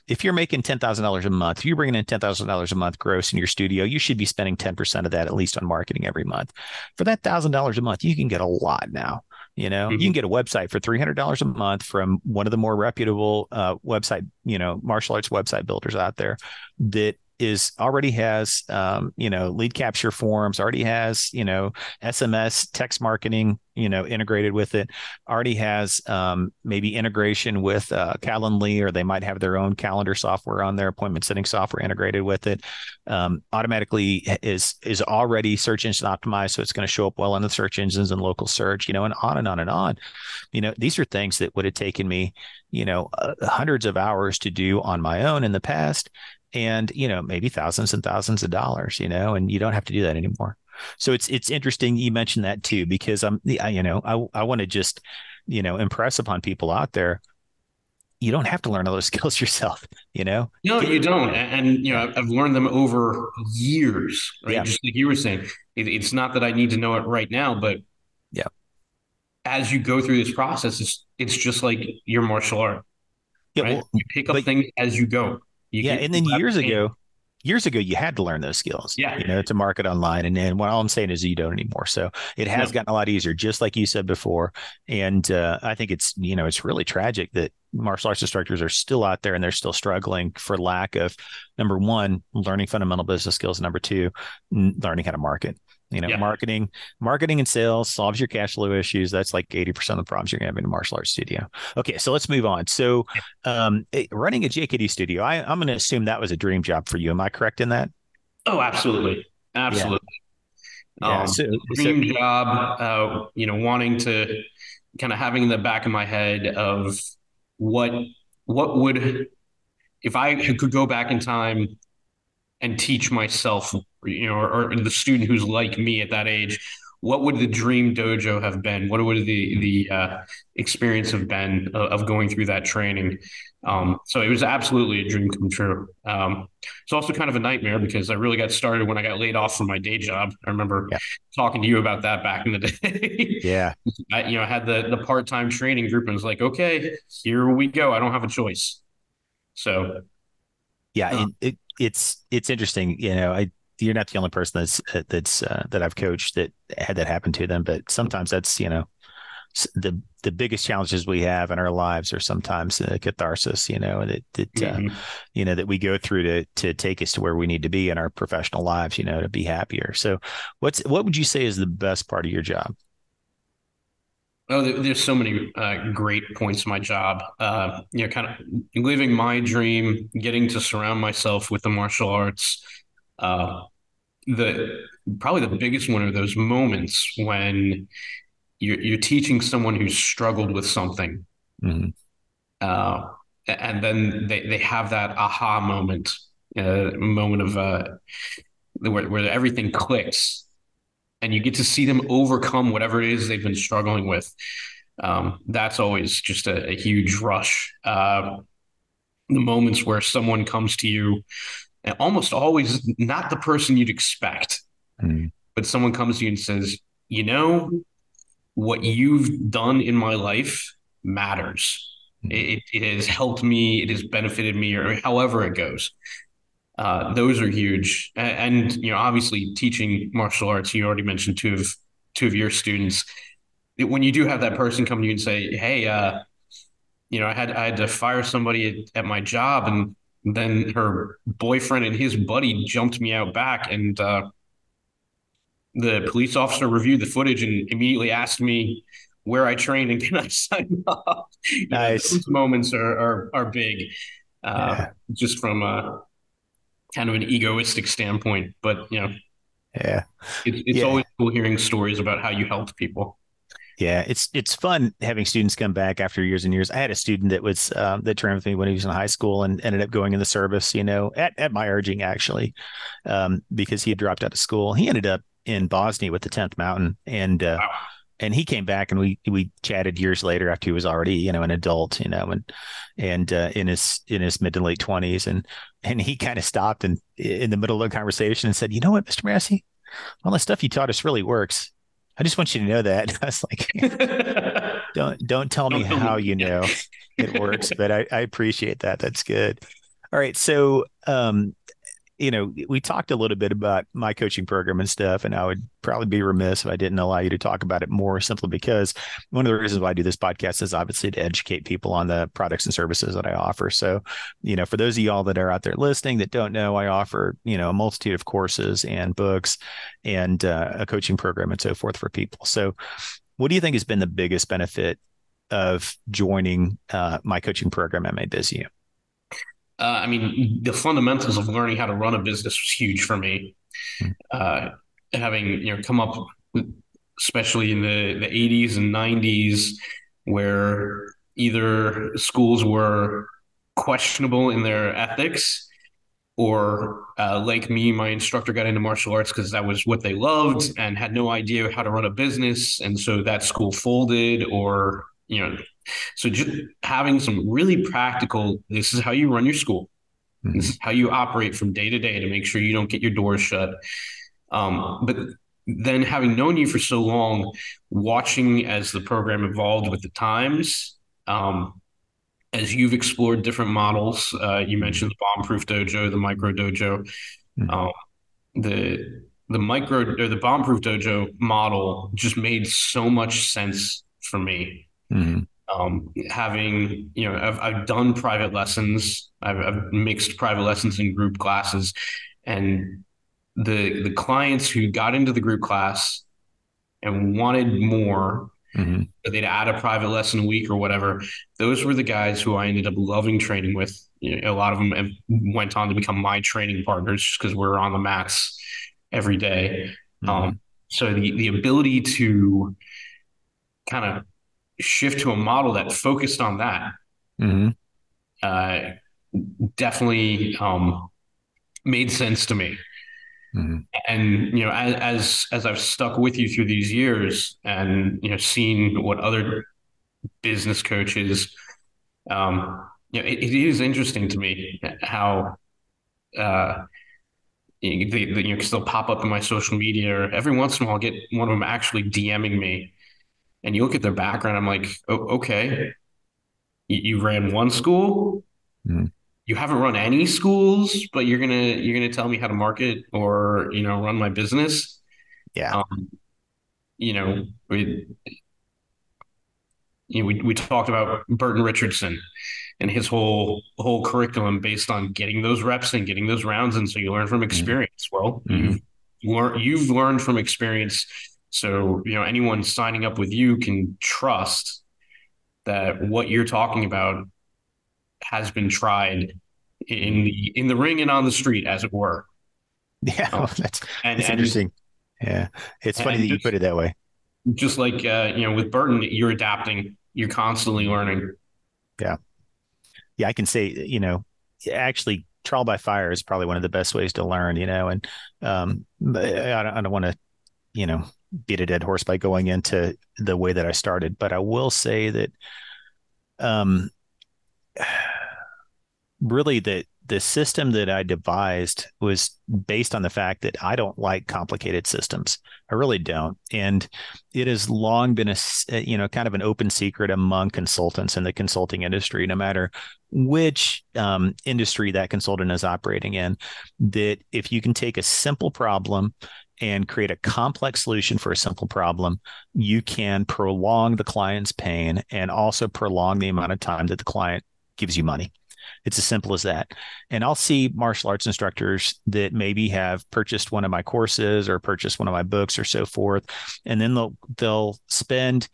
if you're making ten thousand dollars a month if you're bringing in ten thousand dollars a month gross in your studio you should be spending ten percent of that at least on marketing every month for that thousand dollars a month you can get a lot now you know mm-hmm. you can get a website for $300 a month from one of the more reputable uh, website you know martial arts website builders out there that is already has um, you know lead capture forms already has you know sms text marketing you know integrated with it already has um, maybe integration with uh, calendly or they might have their own calendar software on their appointment setting software integrated with it. Um, automatically is is already search engine optimized so it's going to show up well in the search engines and local search you know and on and on and on. You know these are things that would have taken me you know uh, hundreds of hours to do on my own in the past and you know maybe thousands and thousands of dollars you know and you don't have to do that anymore. So it's it's interesting you mentioned that too because i'm I, you know i, I want to just you know impress upon people out there you don't have to learn all those skills yourself you know? No you don't. And you know i've learned them over years right? Yeah. just like you were saying it, it's not that i need to know it right now but yeah. as you go through this process it's it's just like your martial art yeah right? well, you pick up things as you go you yeah, and then years ago, years ago, you had to learn those skills. Yeah, you know, to market online. And then what all I'm saying is you don't anymore. So it has gotten a lot easier, just like you said before. And uh, I think it's you know it's really tragic that martial arts instructors are still out there and they're still struggling for lack of number one learning fundamental business skills number two learning how to market you know, yeah. marketing, marketing and sales solves your cash flow issues. That's like 80% of the problems you're gonna have in a martial arts studio. Okay, so let's move on. So um, eh, running a JKD studio, I, I'm gonna assume that was a dream job for you. Am I correct in that? Oh, absolutely. Absolutely. Yeah. Um, yeah so, dream so, job, uh, you know, wanting to kind of having in the back of my head of what what would if I could go back in time and teach myself, you know, or, or, the student who's like me at that age, what would the dream dojo have been? What would the the uh, experience have been of, of, going through that training? Um, so it was absolutely a dream come true. Um, it's also kind of a nightmare because I really got started when I got laid off from my day job. I remember yeah. talking to you about that back in the day. yeah, I, you know, I had the the part time training group and was like, okay, here we go. I don't have a choice. So yeah, uh, it, it's it's interesting. You know, I you're not the only person that's uh, that's uh, that I've coached that had that happen to them. But sometimes that's you know the the biggest challenges we have in our lives are sometimes the catharsis. You know that that uh, mm-hmm. uh, you know that we go through to to take us to where we need to be in our professional lives. You know to be happier. So what's what would you say is the best part of your job? Oh, there's so many uh, great points in my job. Uh, you know, kind of living my dream, getting to surround myself with the martial arts. Uh, the probably the biggest one of those moments when you're, you're teaching someone who's struggled with something, mm-hmm. Uh, and then they, they have that aha moment, uh, moment of uh, where, where everything clicks and you get to see them overcome whatever it is they've been struggling with. Um, that's always just a, a huge rush. Uh, the moments where someone comes to you, and almost always not the person you'd expect, mm. but someone comes to you and says, "You know, what you've done in my life matters. Mm. It, it has helped me. It has benefited me, or however it goes." Uh, those are huge. And, and, you know, obviously teaching martial arts, you already mentioned two of two of your students. When you do have that person come to you and say, "Hey, uh, you know, I had I had to fire somebody at, at my job, and then her boyfriend and his buddy jumped me out back, and uh, the police officer reviewed the footage and immediately asked me where I trained and can I sign up. nice those moments are are, are big, uh, yeah. just from a kind of an egoistic standpoint. But you know, yeah, it, it's yeah. always cool hearing stories about how you helped people. Yeah, it's it's fun having students come back after years and years. I had a student that was um, that trained with me when he was in high school and ended up going in the service. You know, at at my urging actually, um, because he had dropped out of school. He ended up in Bosnia with the Tenth Mountain, and uh, wow. And he came back and we we chatted years later after he was already you know an adult, you know, and and uh, in his in his mid to late twenties, and and he kind of stopped and in the middle of the conversation and said, "You know what, Mister Massie, all the stuff you taught us really works." I just want you to know that. I was like, don't don't tell me how you know it works, but I, I appreciate that. That's good. All right. So um, you know, we talked a little bit about my coaching program and stuff, and I would probably be remiss if I didn't allow you to talk about it more simply because one of the reasons why I do this podcast is obviously to educate people on the products and services that I offer. So, you know, for those of y'all that are out there listening that don't know, I offer, you know, a multitude of courses and books and uh, a coaching program and so forth for people. So, what do you think has been the biggest benefit of joining uh, my coaching program at MA BizU? Uh, I mean, the fundamentals of learning how to run a business was huge for me. Uh, having you know come up, especially in the the 80s and 90s, where either schools were questionable in their ethics, or uh, like me, my instructor got into martial arts because that was what they loved and had no idea how to run a business, and so that school folded, or you know so just having some really practical, this is how you run your school. Mm-hmm. This is how you operate from day to day to make sure you don't get your doors shut. Um, but then having known you for so long, watching as the program evolved with the times, um, as you've explored different models, uh, you mentioned the bomb-proof dojo, the micro dojo, mm-hmm. um, the the micro or the bomb-proof dojo model just made so much sense for me. Mm-hmm um, having you know I've, I've done private lessons I've, I've, mixed private lessons in group classes and the the clients who got into the group class and wanted more mm-hmm. they'd add a private lesson a week or whatever those were the guys who i ended up loving training with you know, a lot of them went on to become my training partners just because we're on the mats every day. Mm-hmm. Um, so the the ability to kind of shift to a model that focused on that mm-hmm. uh, definitely um, made sense to me. Mm-hmm. And you know, as, as as I've stuck with you through these years, and you know, seen what other business coaches, um, you know, it, it is interesting to me how uh, they, they, you know, they'll pop up in my social media. Or every once in a while, I'll get one of them actually DMing me and you look at their background, I'm like, oh, okay, you, you, ran one school, mm. you haven't run any schools, but you're gonna you're gonna tell me how to market or you know run my business. Yeah, um, you know we. You know, we, we talked about Burton Richardson and his whole whole curriculum based on getting those reps and getting those rounds, and so you learn from mm-hmm. experience. Mm. Well, mm-hmm. you've learned you've learned from experience so, you know, anyone signing up with you can trust that what you're talking about has been tried in the in the ring and on the street, as it were. Yeah, um, that's, and, that's and, interesting. Yeah, it's funny that you put it that way. Just like uh, you know, with Burton, you're adapting, you're constantly learning. Yeah, yeah, I can say you know, actually, trial by fire is probably one of the best ways to learn. You know, and um, I don't, I don't want to, you know, beat a dead horse by going into the way that I started, but I will say that um really that the system that I devised was based on the fact that I don't like complicated systems. I really don't. And it has long been a, you know, kind of an open secret among consultants in the consulting industry, no matter which um, industry that consultant is operating in, that if you can take a simple problem and create a complex solution for a simple problem, you can prolong the client's pain and also prolong the amount of time that the client gives you money. It's as simple as that. And I'll see martial arts instructors that maybe have purchased one of my courses or purchased one of my books or so forth, and then they'll they'll spend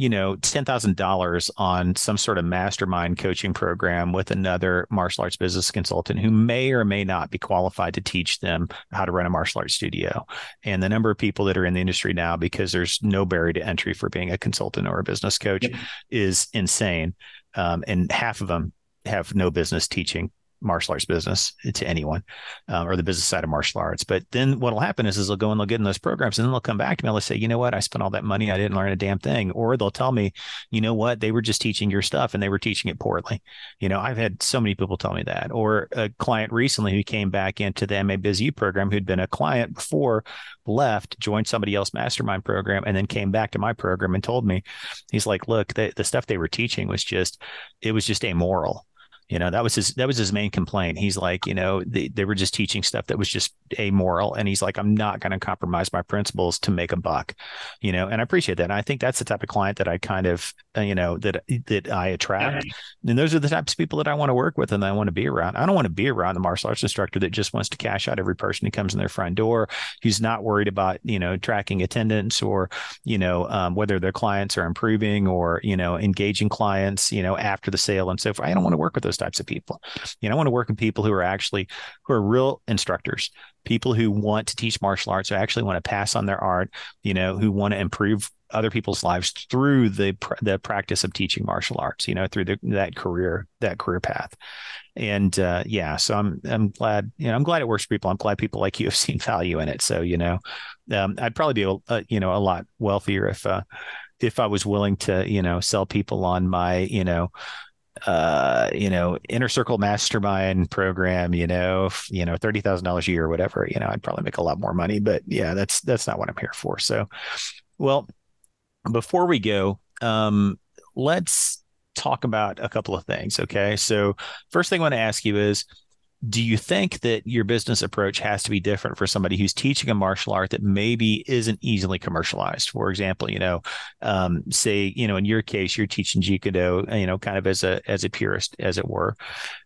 you know $10,000 on some sort of mastermind coaching program with another martial arts business consultant who may or may not be qualified to teach them how to run a martial arts studio. And the number of people that are in the industry now because there's no barrier to entry for being a consultant or a business coach yep. is insane. Um, and half of them have no business teaching martial arts business to anyone uh, or the business side of martial arts. But then what will happen is, is they'll go and they'll get in those programs and then they'll come back to me and they'll say, you know what, I spent all that money. I didn't learn a damn thing. Or they'll tell me, you know what, they were just teaching your stuff and they were teaching it poorly. You know, I've had so many people tell me that. Or a client recently who came back into the MA BizU program who'd been a client before left, joined somebody else mastermind program, and then came back to my program and told me, he's like, look, the, the stuff they were teaching was just, it was just amoral you know, that was his that was his main complaint. He's like, you know, they, they were just teaching stuff that was just amoral. And he's like, I'm not going to compromise my principles to make a buck. You know, and I appreciate that. And I think that's the type of client that I kind of, uh, you know, that that I attract. And those are the types of people that I want to work with and I want to be around. I don't want to be around the martial arts instructor that just wants to cash out every person who comes in their front door, who's not worried about, you know, tracking attendance or, you know, um, whether their clients are improving or, you know, engaging clients, you know, after the sale and so forth. I don't want to work with those types of people. You know, I want to work with people who are actually who are real instructors, people who want to teach martial arts, who actually want to pass on their art, you know, who want to improve other people's lives through the the practice of teaching martial arts, you know, through the, that career that career path. And uh, yeah, so I'm I'm glad you know I'm glad it works for people. I'm glad people like you have seen value in it. So you know, um, I'd probably be a, a, you know a lot wealthier if uh, if I was willing to you know sell people on my you know uh, you know, inner circle mastermind program, you know, you know, thirty thousand dollars a year or whatever, you know, I'd probably make a lot more money. But yeah, that's that's not what I'm here for. So, well, before we go, um, let's talk about a couple of things. Okay, so first thing I want to ask you is, do you think that your business approach has to be different for somebody who's teaching a martial art that maybe isn't easily commercialized? For example, you know, um, say you know in your case you're teaching Jiu-Jitsu, you know, kind of as a as a purist, as it were.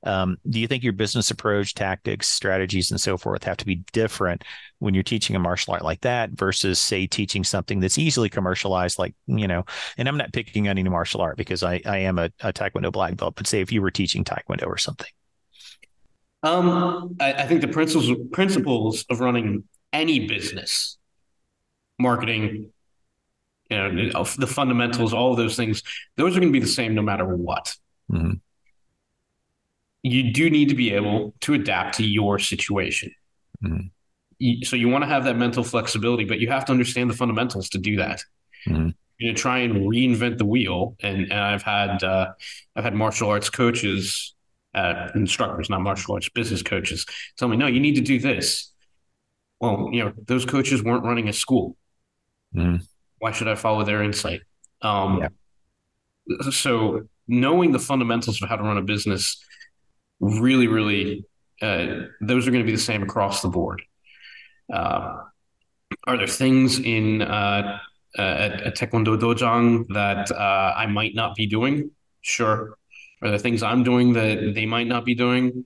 Um, do you think your business approach, tactics, strategies, and so forth have to be different when you're teaching a martial art like that versus say teaching something that's easily commercialized, like you know? And I'm not picking on any martial art because I I am a, a Taekwondo black belt, but say if you were teaching Taekwondo or something. Um, I, I think the principles principles of running any business, marketing, you know, the fundamentals, all of those things, those are going to be the same no matter what. Mm-hmm. You do need to be able to adapt to your situation. Mm-hmm. You, so you want to have that mental flexibility, but you have to understand the fundamentals to do that. Mm-hmm. You know, try and reinvent the wheel. And, and I've had uh, I've had martial arts coaches uh, instructors, not martial arts business coaches, tell me, no, you need to do this. Well, you know, those coaches weren't running a school. Mm. Why should I follow their insight? Um, yeah. So, knowing the fundamentals of how to run a business really, really, uh, those are going to be the same across the board. Uh, are there things in uh, a, a Taekwondo dojang that uh, I might not be doing? Sure. Are there things I'm doing that they might not be doing?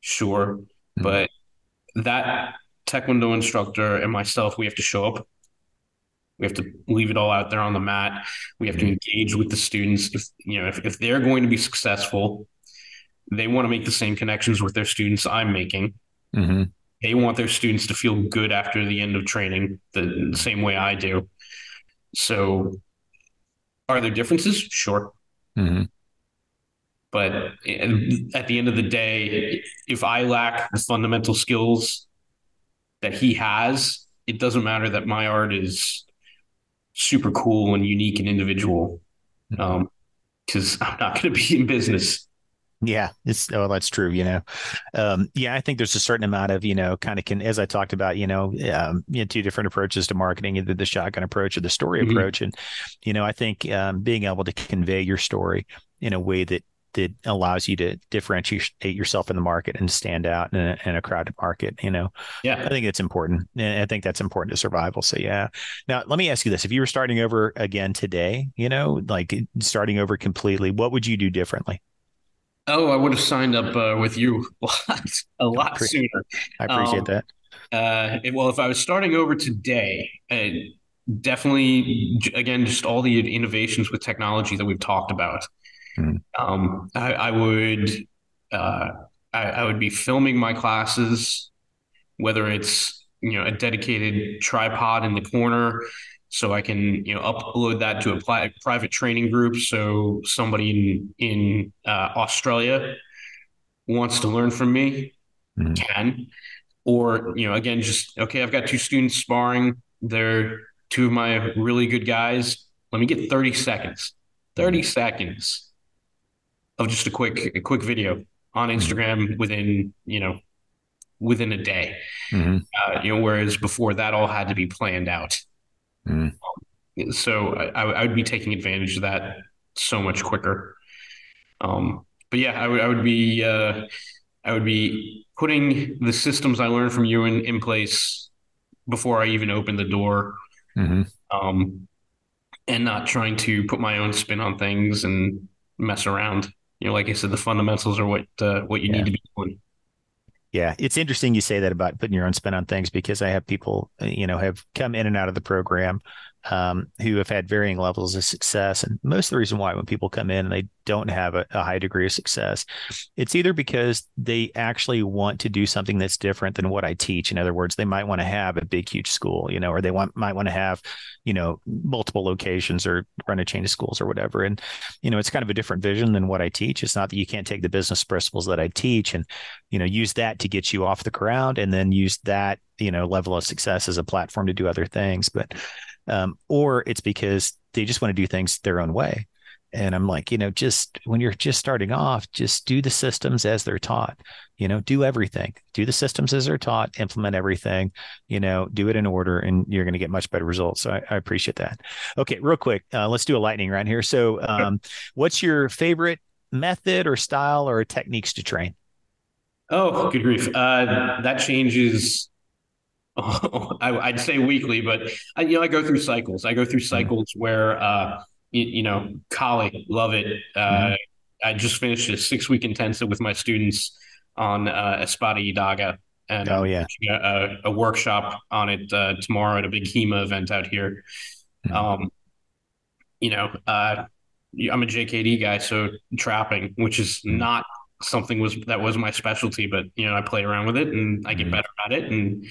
Sure. Mm-hmm. But that Taekwondo instructor and myself, we have to show up. We have to leave it all out there on the mat. We have to mm-hmm. engage with the students. If you know, if, if they're going to be successful, they want to make the same connections with their students I'm making. Mm-hmm. They want their students to feel good after the end of training, the, the same way I do. So, are there differences? Sure. Mm-hmm. But at the end of the day, if I lack the fundamental skills that he has, it doesn't matter that my art is super cool and unique and individual. Um, because I'm not going to be in business. Yeah, it's oh, that's true. You know, um, yeah, I think there's a certain amount of you know, kind of can as I talked about, you know, um, you know, two different approaches to marketing, either the shotgun approach or the story mm-hmm. approach, and you know, I think um, being able to convey your story in a way that that allows you to differentiate yourself in the market and stand out in a, in a crowded market. You know, yeah, I think it's important, and I think that's important to survival. So yeah. Now let me ask you this: If you were starting over again today, you know, like starting over completely, what would you do differently? Oh, I would have signed up uh, with you a lot, a lot pre- sooner. I appreciate um, that. Uh, well, if I was starting over today, and definitely, again, just all the innovations with technology that we've talked about. Mm. Um, I, I, would, uh, I, I would be filming my classes, whether it's you know a dedicated tripod in the corner so I can you know upload that to a pl- private training group. So somebody in in uh, Australia wants to learn from me mm-hmm. can, or you know again just okay, I've got two students sparring. They're two of my really good guys. Let me get thirty seconds. 30 mm-hmm. seconds of just a quick a quick video on mm-hmm. Instagram within you know within a day. Mm-hmm. Uh, you know, whereas before that all had to be planned out. Mm. So I, I, would be taking advantage of that so much quicker. Um, but yeah, I, w- I would be uh, I would be putting the systems I learned from you in, in place before I even open the door, mm-hmm. um, and not trying to put my own spin on things and mess around. You know, like I said, the fundamentals are what uh, what you yeah. need to be doing. Yeah, it's interesting you say that about putting your own spin on things because I have people, uh, you know, have come in and out of the program um, who have had varying levels of success. And most of the reason why when people come in and they don't have a, a, high degree of success, it's either because they actually want to do something that's different than what I teach. In other words, they might want to have a big, huge school, you know, or they want might want to have, you know, multiple locations or run a chain of schools or whatever. And, you know, it's kind of a different vision than what I teach. It's not that you can't take the business principles that I teach and, you know, use that to get you off the ground and then use that, you know, level of success as a platform to do other things. But um, or it's because they just want to do things their own way. And I'm like, you know, just when you're just starting off, just do the systems as they're taught. You know, do everything. Do the systems as they're taught. Implement everything. You know, do it in order, and you're going to get much better results. So I, I appreciate that. Okay, real quick, uh, let's do a lightning round here. So, um, what's your favorite method or style or techniques to train? Oh, good grief! Uh, that changes I, would say weekly, but I, you know, I go through cycles. I go through mm-hmm. cycles where, uh, you, you know, Kali, love it. Uh, mm-hmm. I just finished a six week intensive with my students on uh, Espada Daga. And oh yeah, a, a, workshop on it uh, tomorrow at a big HEMA event out here. Mm-hmm. Um, you know, uh, I'm a JKD guy, so trapping, which is mm-hmm. not something was that was my specialty, but you know, I play around with it and I get mm-hmm. better at it, and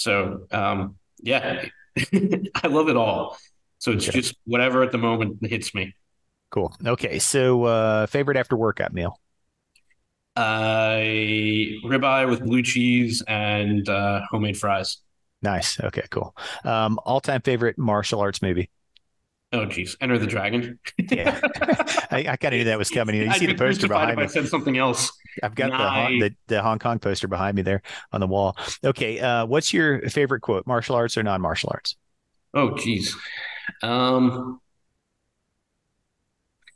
so um, yeah, I love it all. So it's just whatever at the moment hits me. Cool. Okay. So uh, favorite after workout meal? Uh, ribeye with blue cheese and uh, homemade fries. Nice. Okay. Cool. Um, all time favorite martial arts movie? Oh, geez. Enter the Dragon. yeah. I, I kind of knew that was coming. You see the poster behind me. I said something else. I've got the, the, the Hong Kong poster behind me there on the wall. Okay. Uh, what's your favorite quote, martial arts or non martial arts? Oh, geez. Um,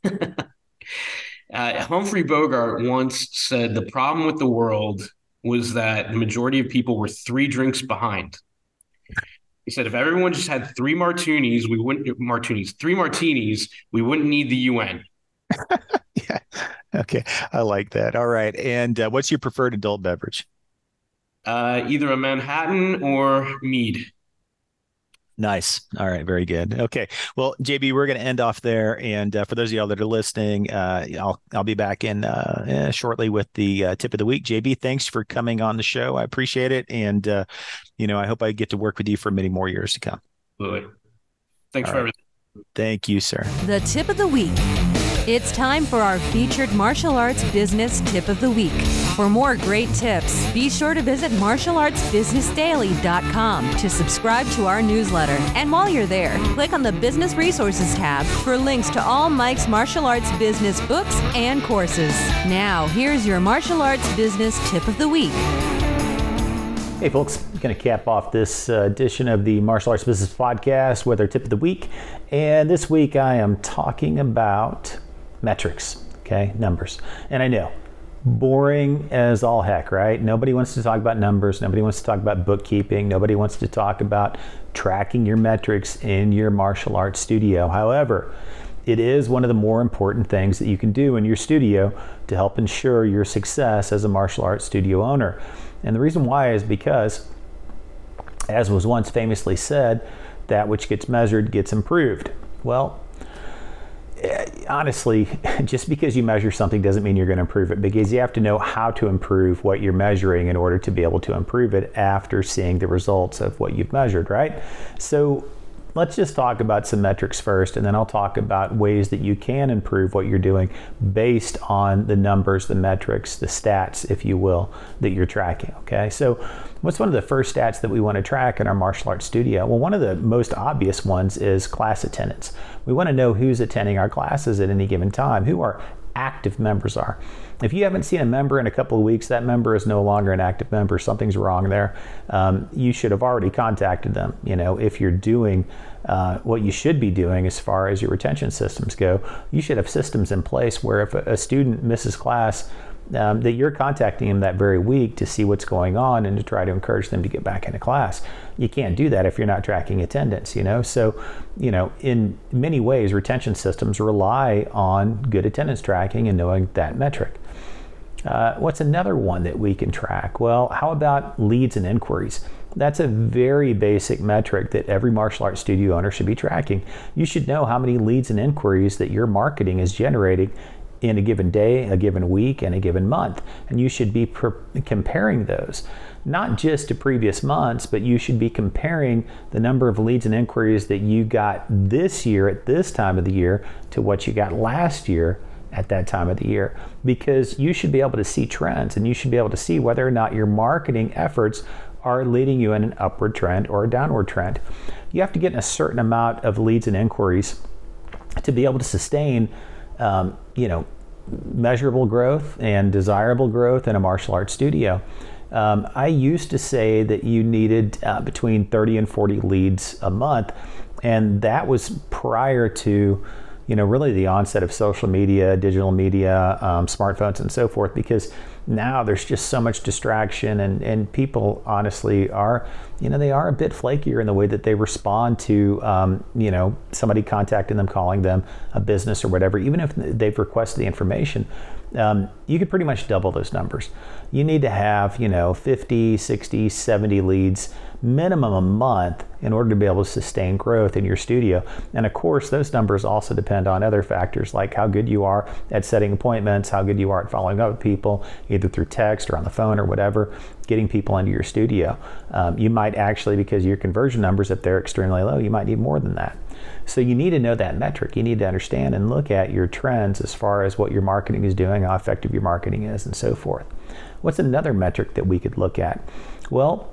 uh, Humphrey Bogart once said the problem with the world was that the majority of people were three drinks behind. He said, if everyone just had three martinis, we wouldn't martinis, three martinis, we wouldn't need the UN. yeah. Okay. I like that. All right. And uh, what's your preferred adult beverage? Uh, either a Manhattan or mead. Nice. All right. Very good. Okay. Well, JB, we're going to end off there. And uh, for those of y'all that are listening, uh, I'll I'll be back in uh, eh, shortly with the uh, tip of the week. JB, thanks for coming on the show. I appreciate it, and uh, you know I hope I get to work with you for many more years to come. Absolutely. Thanks All for right. everything. Thank you, sir. The tip of the week. It's time for our featured martial arts business tip of the week. For more great tips, be sure to visit martialartsbusinessdaily.com to subscribe to our newsletter. And while you're there, click on the Business Resources tab for links to all Mike's martial arts business books and courses. Now, here's your martial arts business tip of the week. Hey, folks, going to cap off this uh, edition of the Martial Arts Business Podcast with our tip of the week. And this week I am talking about metrics. Okay, numbers. And I know boring as all heck, right? Nobody wants to talk about numbers. Nobody wants to talk about bookkeeping. Nobody wants to talk about tracking your metrics in your martial arts studio. However, it is one of the more important things that you can do in your studio to help ensure your success as a martial arts studio owner. And the reason why is because, as was once famously said, that which gets measured gets improved. Well, honestly, just because you measure something doesn't mean you're going to improve it because you have to know how to improve what you're measuring in order to be able to improve it after seeing the results of what you've measured, right? So let's just talk about some metrics first, and then I'll talk about ways that you can improve what you're doing based on the numbers, the metrics, the stats, if you will, that you're tracking. Okay, so what's one of the first stats that we want to track in our martial arts studio? Well, one of the most obvious ones is class attendance. We want to know who's attending our classes at any given time, who our active members are. If you haven't seen a member in a couple of weeks, that member is no longer an active member. Something's wrong there. Um, you should have already contacted them. You know, if you're doing uh, what you should be doing as far as your retention systems go, you should have systems in place where if a, a student misses class, um, that you're contacting them that very week to see what's going on and to try to encourage them to get back into class. You can't do that if you're not tracking attendance, you know? So, you know, in many ways, retention systems rely on good attendance tracking and knowing that metric. Uh, what's another one that we can track? Well, how about leads and inquiries? That's a very basic metric that every martial arts studio owner should be tracking. You should know how many leads and inquiries that your marketing is generating in a given day, a given week, and a given month. And you should be comparing those, not just to previous months, but you should be comparing the number of leads and inquiries that you got this year at this time of the year to what you got last year at that time of the year because you should be able to see trends and you should be able to see whether or not your marketing efforts are leading you in an upward trend or a downward trend. You have to get a certain amount of leads and inquiries to be able to sustain um, you know, measurable growth and desirable growth in a martial arts studio. Um, I used to say that you needed uh, between 30 and 40 leads a month, and that was prior to you know, really the onset of social media, digital media, um, smartphones, and so forth, because now there's just so much distraction, and, and people honestly are, you know, they are a bit flakier in the way that they respond to, um, you know, somebody contacting them, calling them a business or whatever, even if they've requested the information. Um, you could pretty much double those numbers. You need to have, you know, 50, 60, 70 leads minimum a month in order to be able to sustain growth in your studio. And of course, those numbers also depend on other factors like how good you are at setting appointments, how good you are at following up with people, either through text or on the phone or whatever, getting people into your studio. Um, you might actually, because your conversion numbers, if they're extremely low, you might need more than that. So you need to know that metric. You need to understand and look at your trends as far as what your marketing is doing, how effective your marketing is, and so forth. What's another metric that we could look at? Well,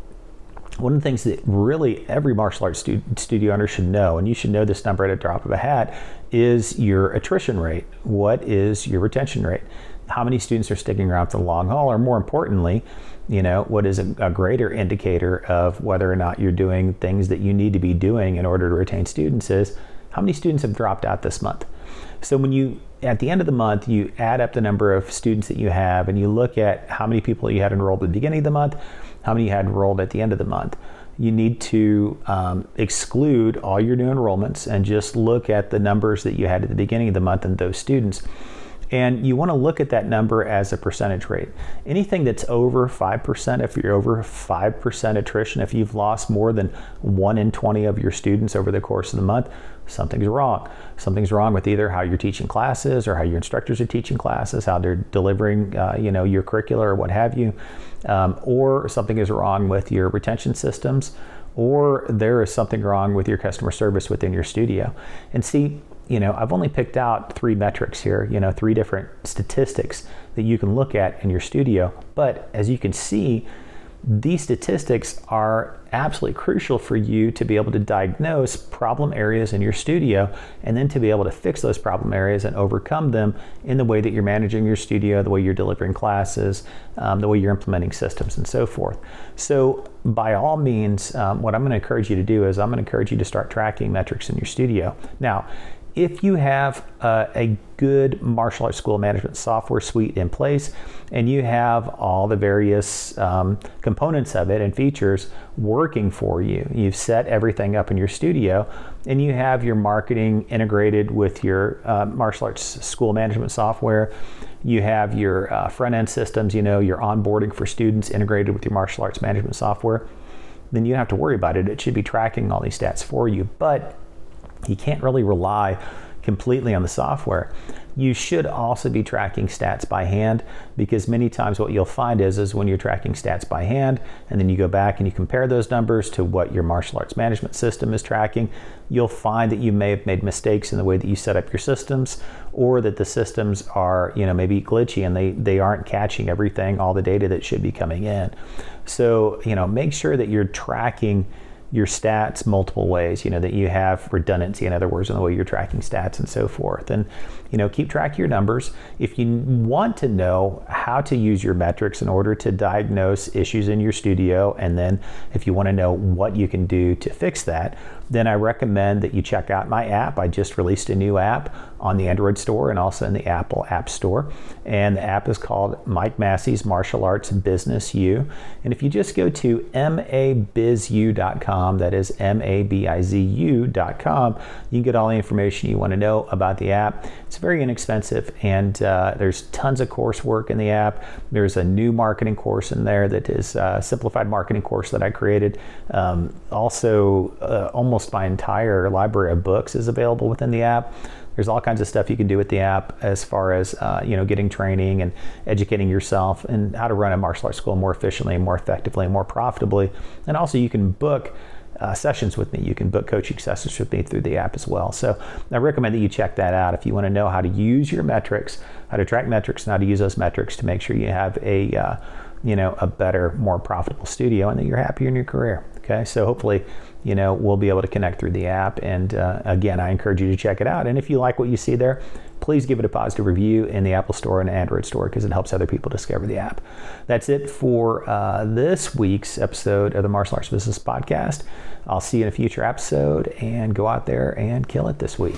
one of the things that really every martial arts stu- studio owner should know, and you should know this number at a drop of a hat, is your attrition rate. What is your retention rate? How many students are sticking around for the long haul? Or more importantly, you know, what is a, a greater indicator of whether or not you're doing things that you need to be doing in order to retain students is how many students have dropped out this month? So when you at the end of the month, you add up the number of students that you have and you look at how many people you had enrolled at the beginning of the month, how many you had enrolled at the end of the month. You need to um, exclude all your new enrollments and just look at the numbers that you had at the beginning of the month and those students. And you want to look at that number as a percentage rate. Anything that's over 5%, if you're over 5% attrition, if you've lost more than 1 in 20 of your students over the course of the month, something's wrong. Something's wrong with either how you're teaching classes or how your instructors are teaching classes, how they're delivering, uh, you know, your curricula or what have you, um, or something is wrong with your retention systems, or there is something wrong with your customer service within your studio. And see, you know, I've only picked out three metrics here, you know, three different statistics that you can look at in your studio. But as you can see, these statistics are absolutely crucial for you to be able to diagnose problem areas in your studio and then to be able to fix those problem areas and overcome them in the way that you're managing your studio, the way you're delivering classes, um, the way you're implementing systems, and so forth. So, by all means, um, what I'm going to encourage you to do is I'm going to encourage you to start tracking metrics in your studio. Now, if you have a good martial arts school management software suite in place and you have all the various um, components of it and features working for you, you've set everything up in your studio, and you have your marketing integrated with your uh, martial arts school management software. You have your uh, front end systems, you know, your onboarding for students integrated with your martial arts management software. Then you don't have to worry about it. It should be tracking all these stats for you. But you can't really rely completely on the software. You should also be tracking stats by hand because many times what you'll find is, is when you're tracking stats by hand and then you go back and you compare those numbers to what your martial arts management system is tracking, you'll find that you may have made mistakes in the way that you set up your systems or that the systems are, you know, maybe glitchy and they, they aren't catching everything, all the data that should be coming in. So, you know, make sure that you're tracking your stats multiple ways, you know, that you have redundancy, in other words, in the way you're tracking stats and so forth. And, you know, keep track of your numbers. If you want to know how to use your metrics in order to diagnose issues in your studio, and then if you want to know what you can do to fix that, then I recommend that you check out my app. I just released a new app on the Android store and also in the Apple App Store. And the app is called Mike Massie's Martial Arts Business U. And if you just go to mabizu.com, that is M A B I Z U.com, you can get all the information you want to know about the app. It's very inexpensive and uh, there's tons of coursework in the app. There's a new marketing course in there that is a simplified marketing course that I created. Um, also, uh, almost my entire library of books is available within the app. There's all kinds of stuff you can do with the app as far as uh, you know getting training and educating yourself and how to run a martial arts school more efficiently, more effectively, more profitably. And also you can book uh, sessions with me. You can book coaching sessions with me through the app as well. So I recommend that you check that out if you want to know how to use your metrics, how to track metrics, and how to use those metrics to make sure you have a uh, you know a better, more profitable studio, and that you're happier in your career. Okay, so hopefully you know, we'll be able to connect through the app. And uh, again, I encourage you to check it out. And if you like what you see there, please give it a positive review in the Apple Store and Android Store because it helps other people discover the app. That's it for uh, this week's episode of the Martial Arts Business Podcast. I'll see you in a future episode and go out there and kill it this week.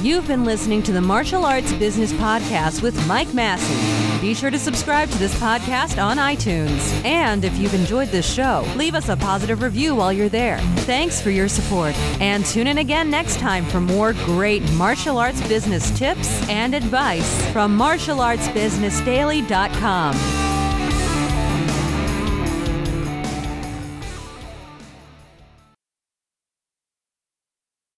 You've been listening to the Martial Arts Business Podcast with Mike Massie. Be sure to subscribe to this podcast on iTunes. And if you've enjoyed this show, leave us a positive review while you're there. Thanks for your support. And tune in again next time for more great martial arts business tips and advice from martialartsbusinessdaily.com.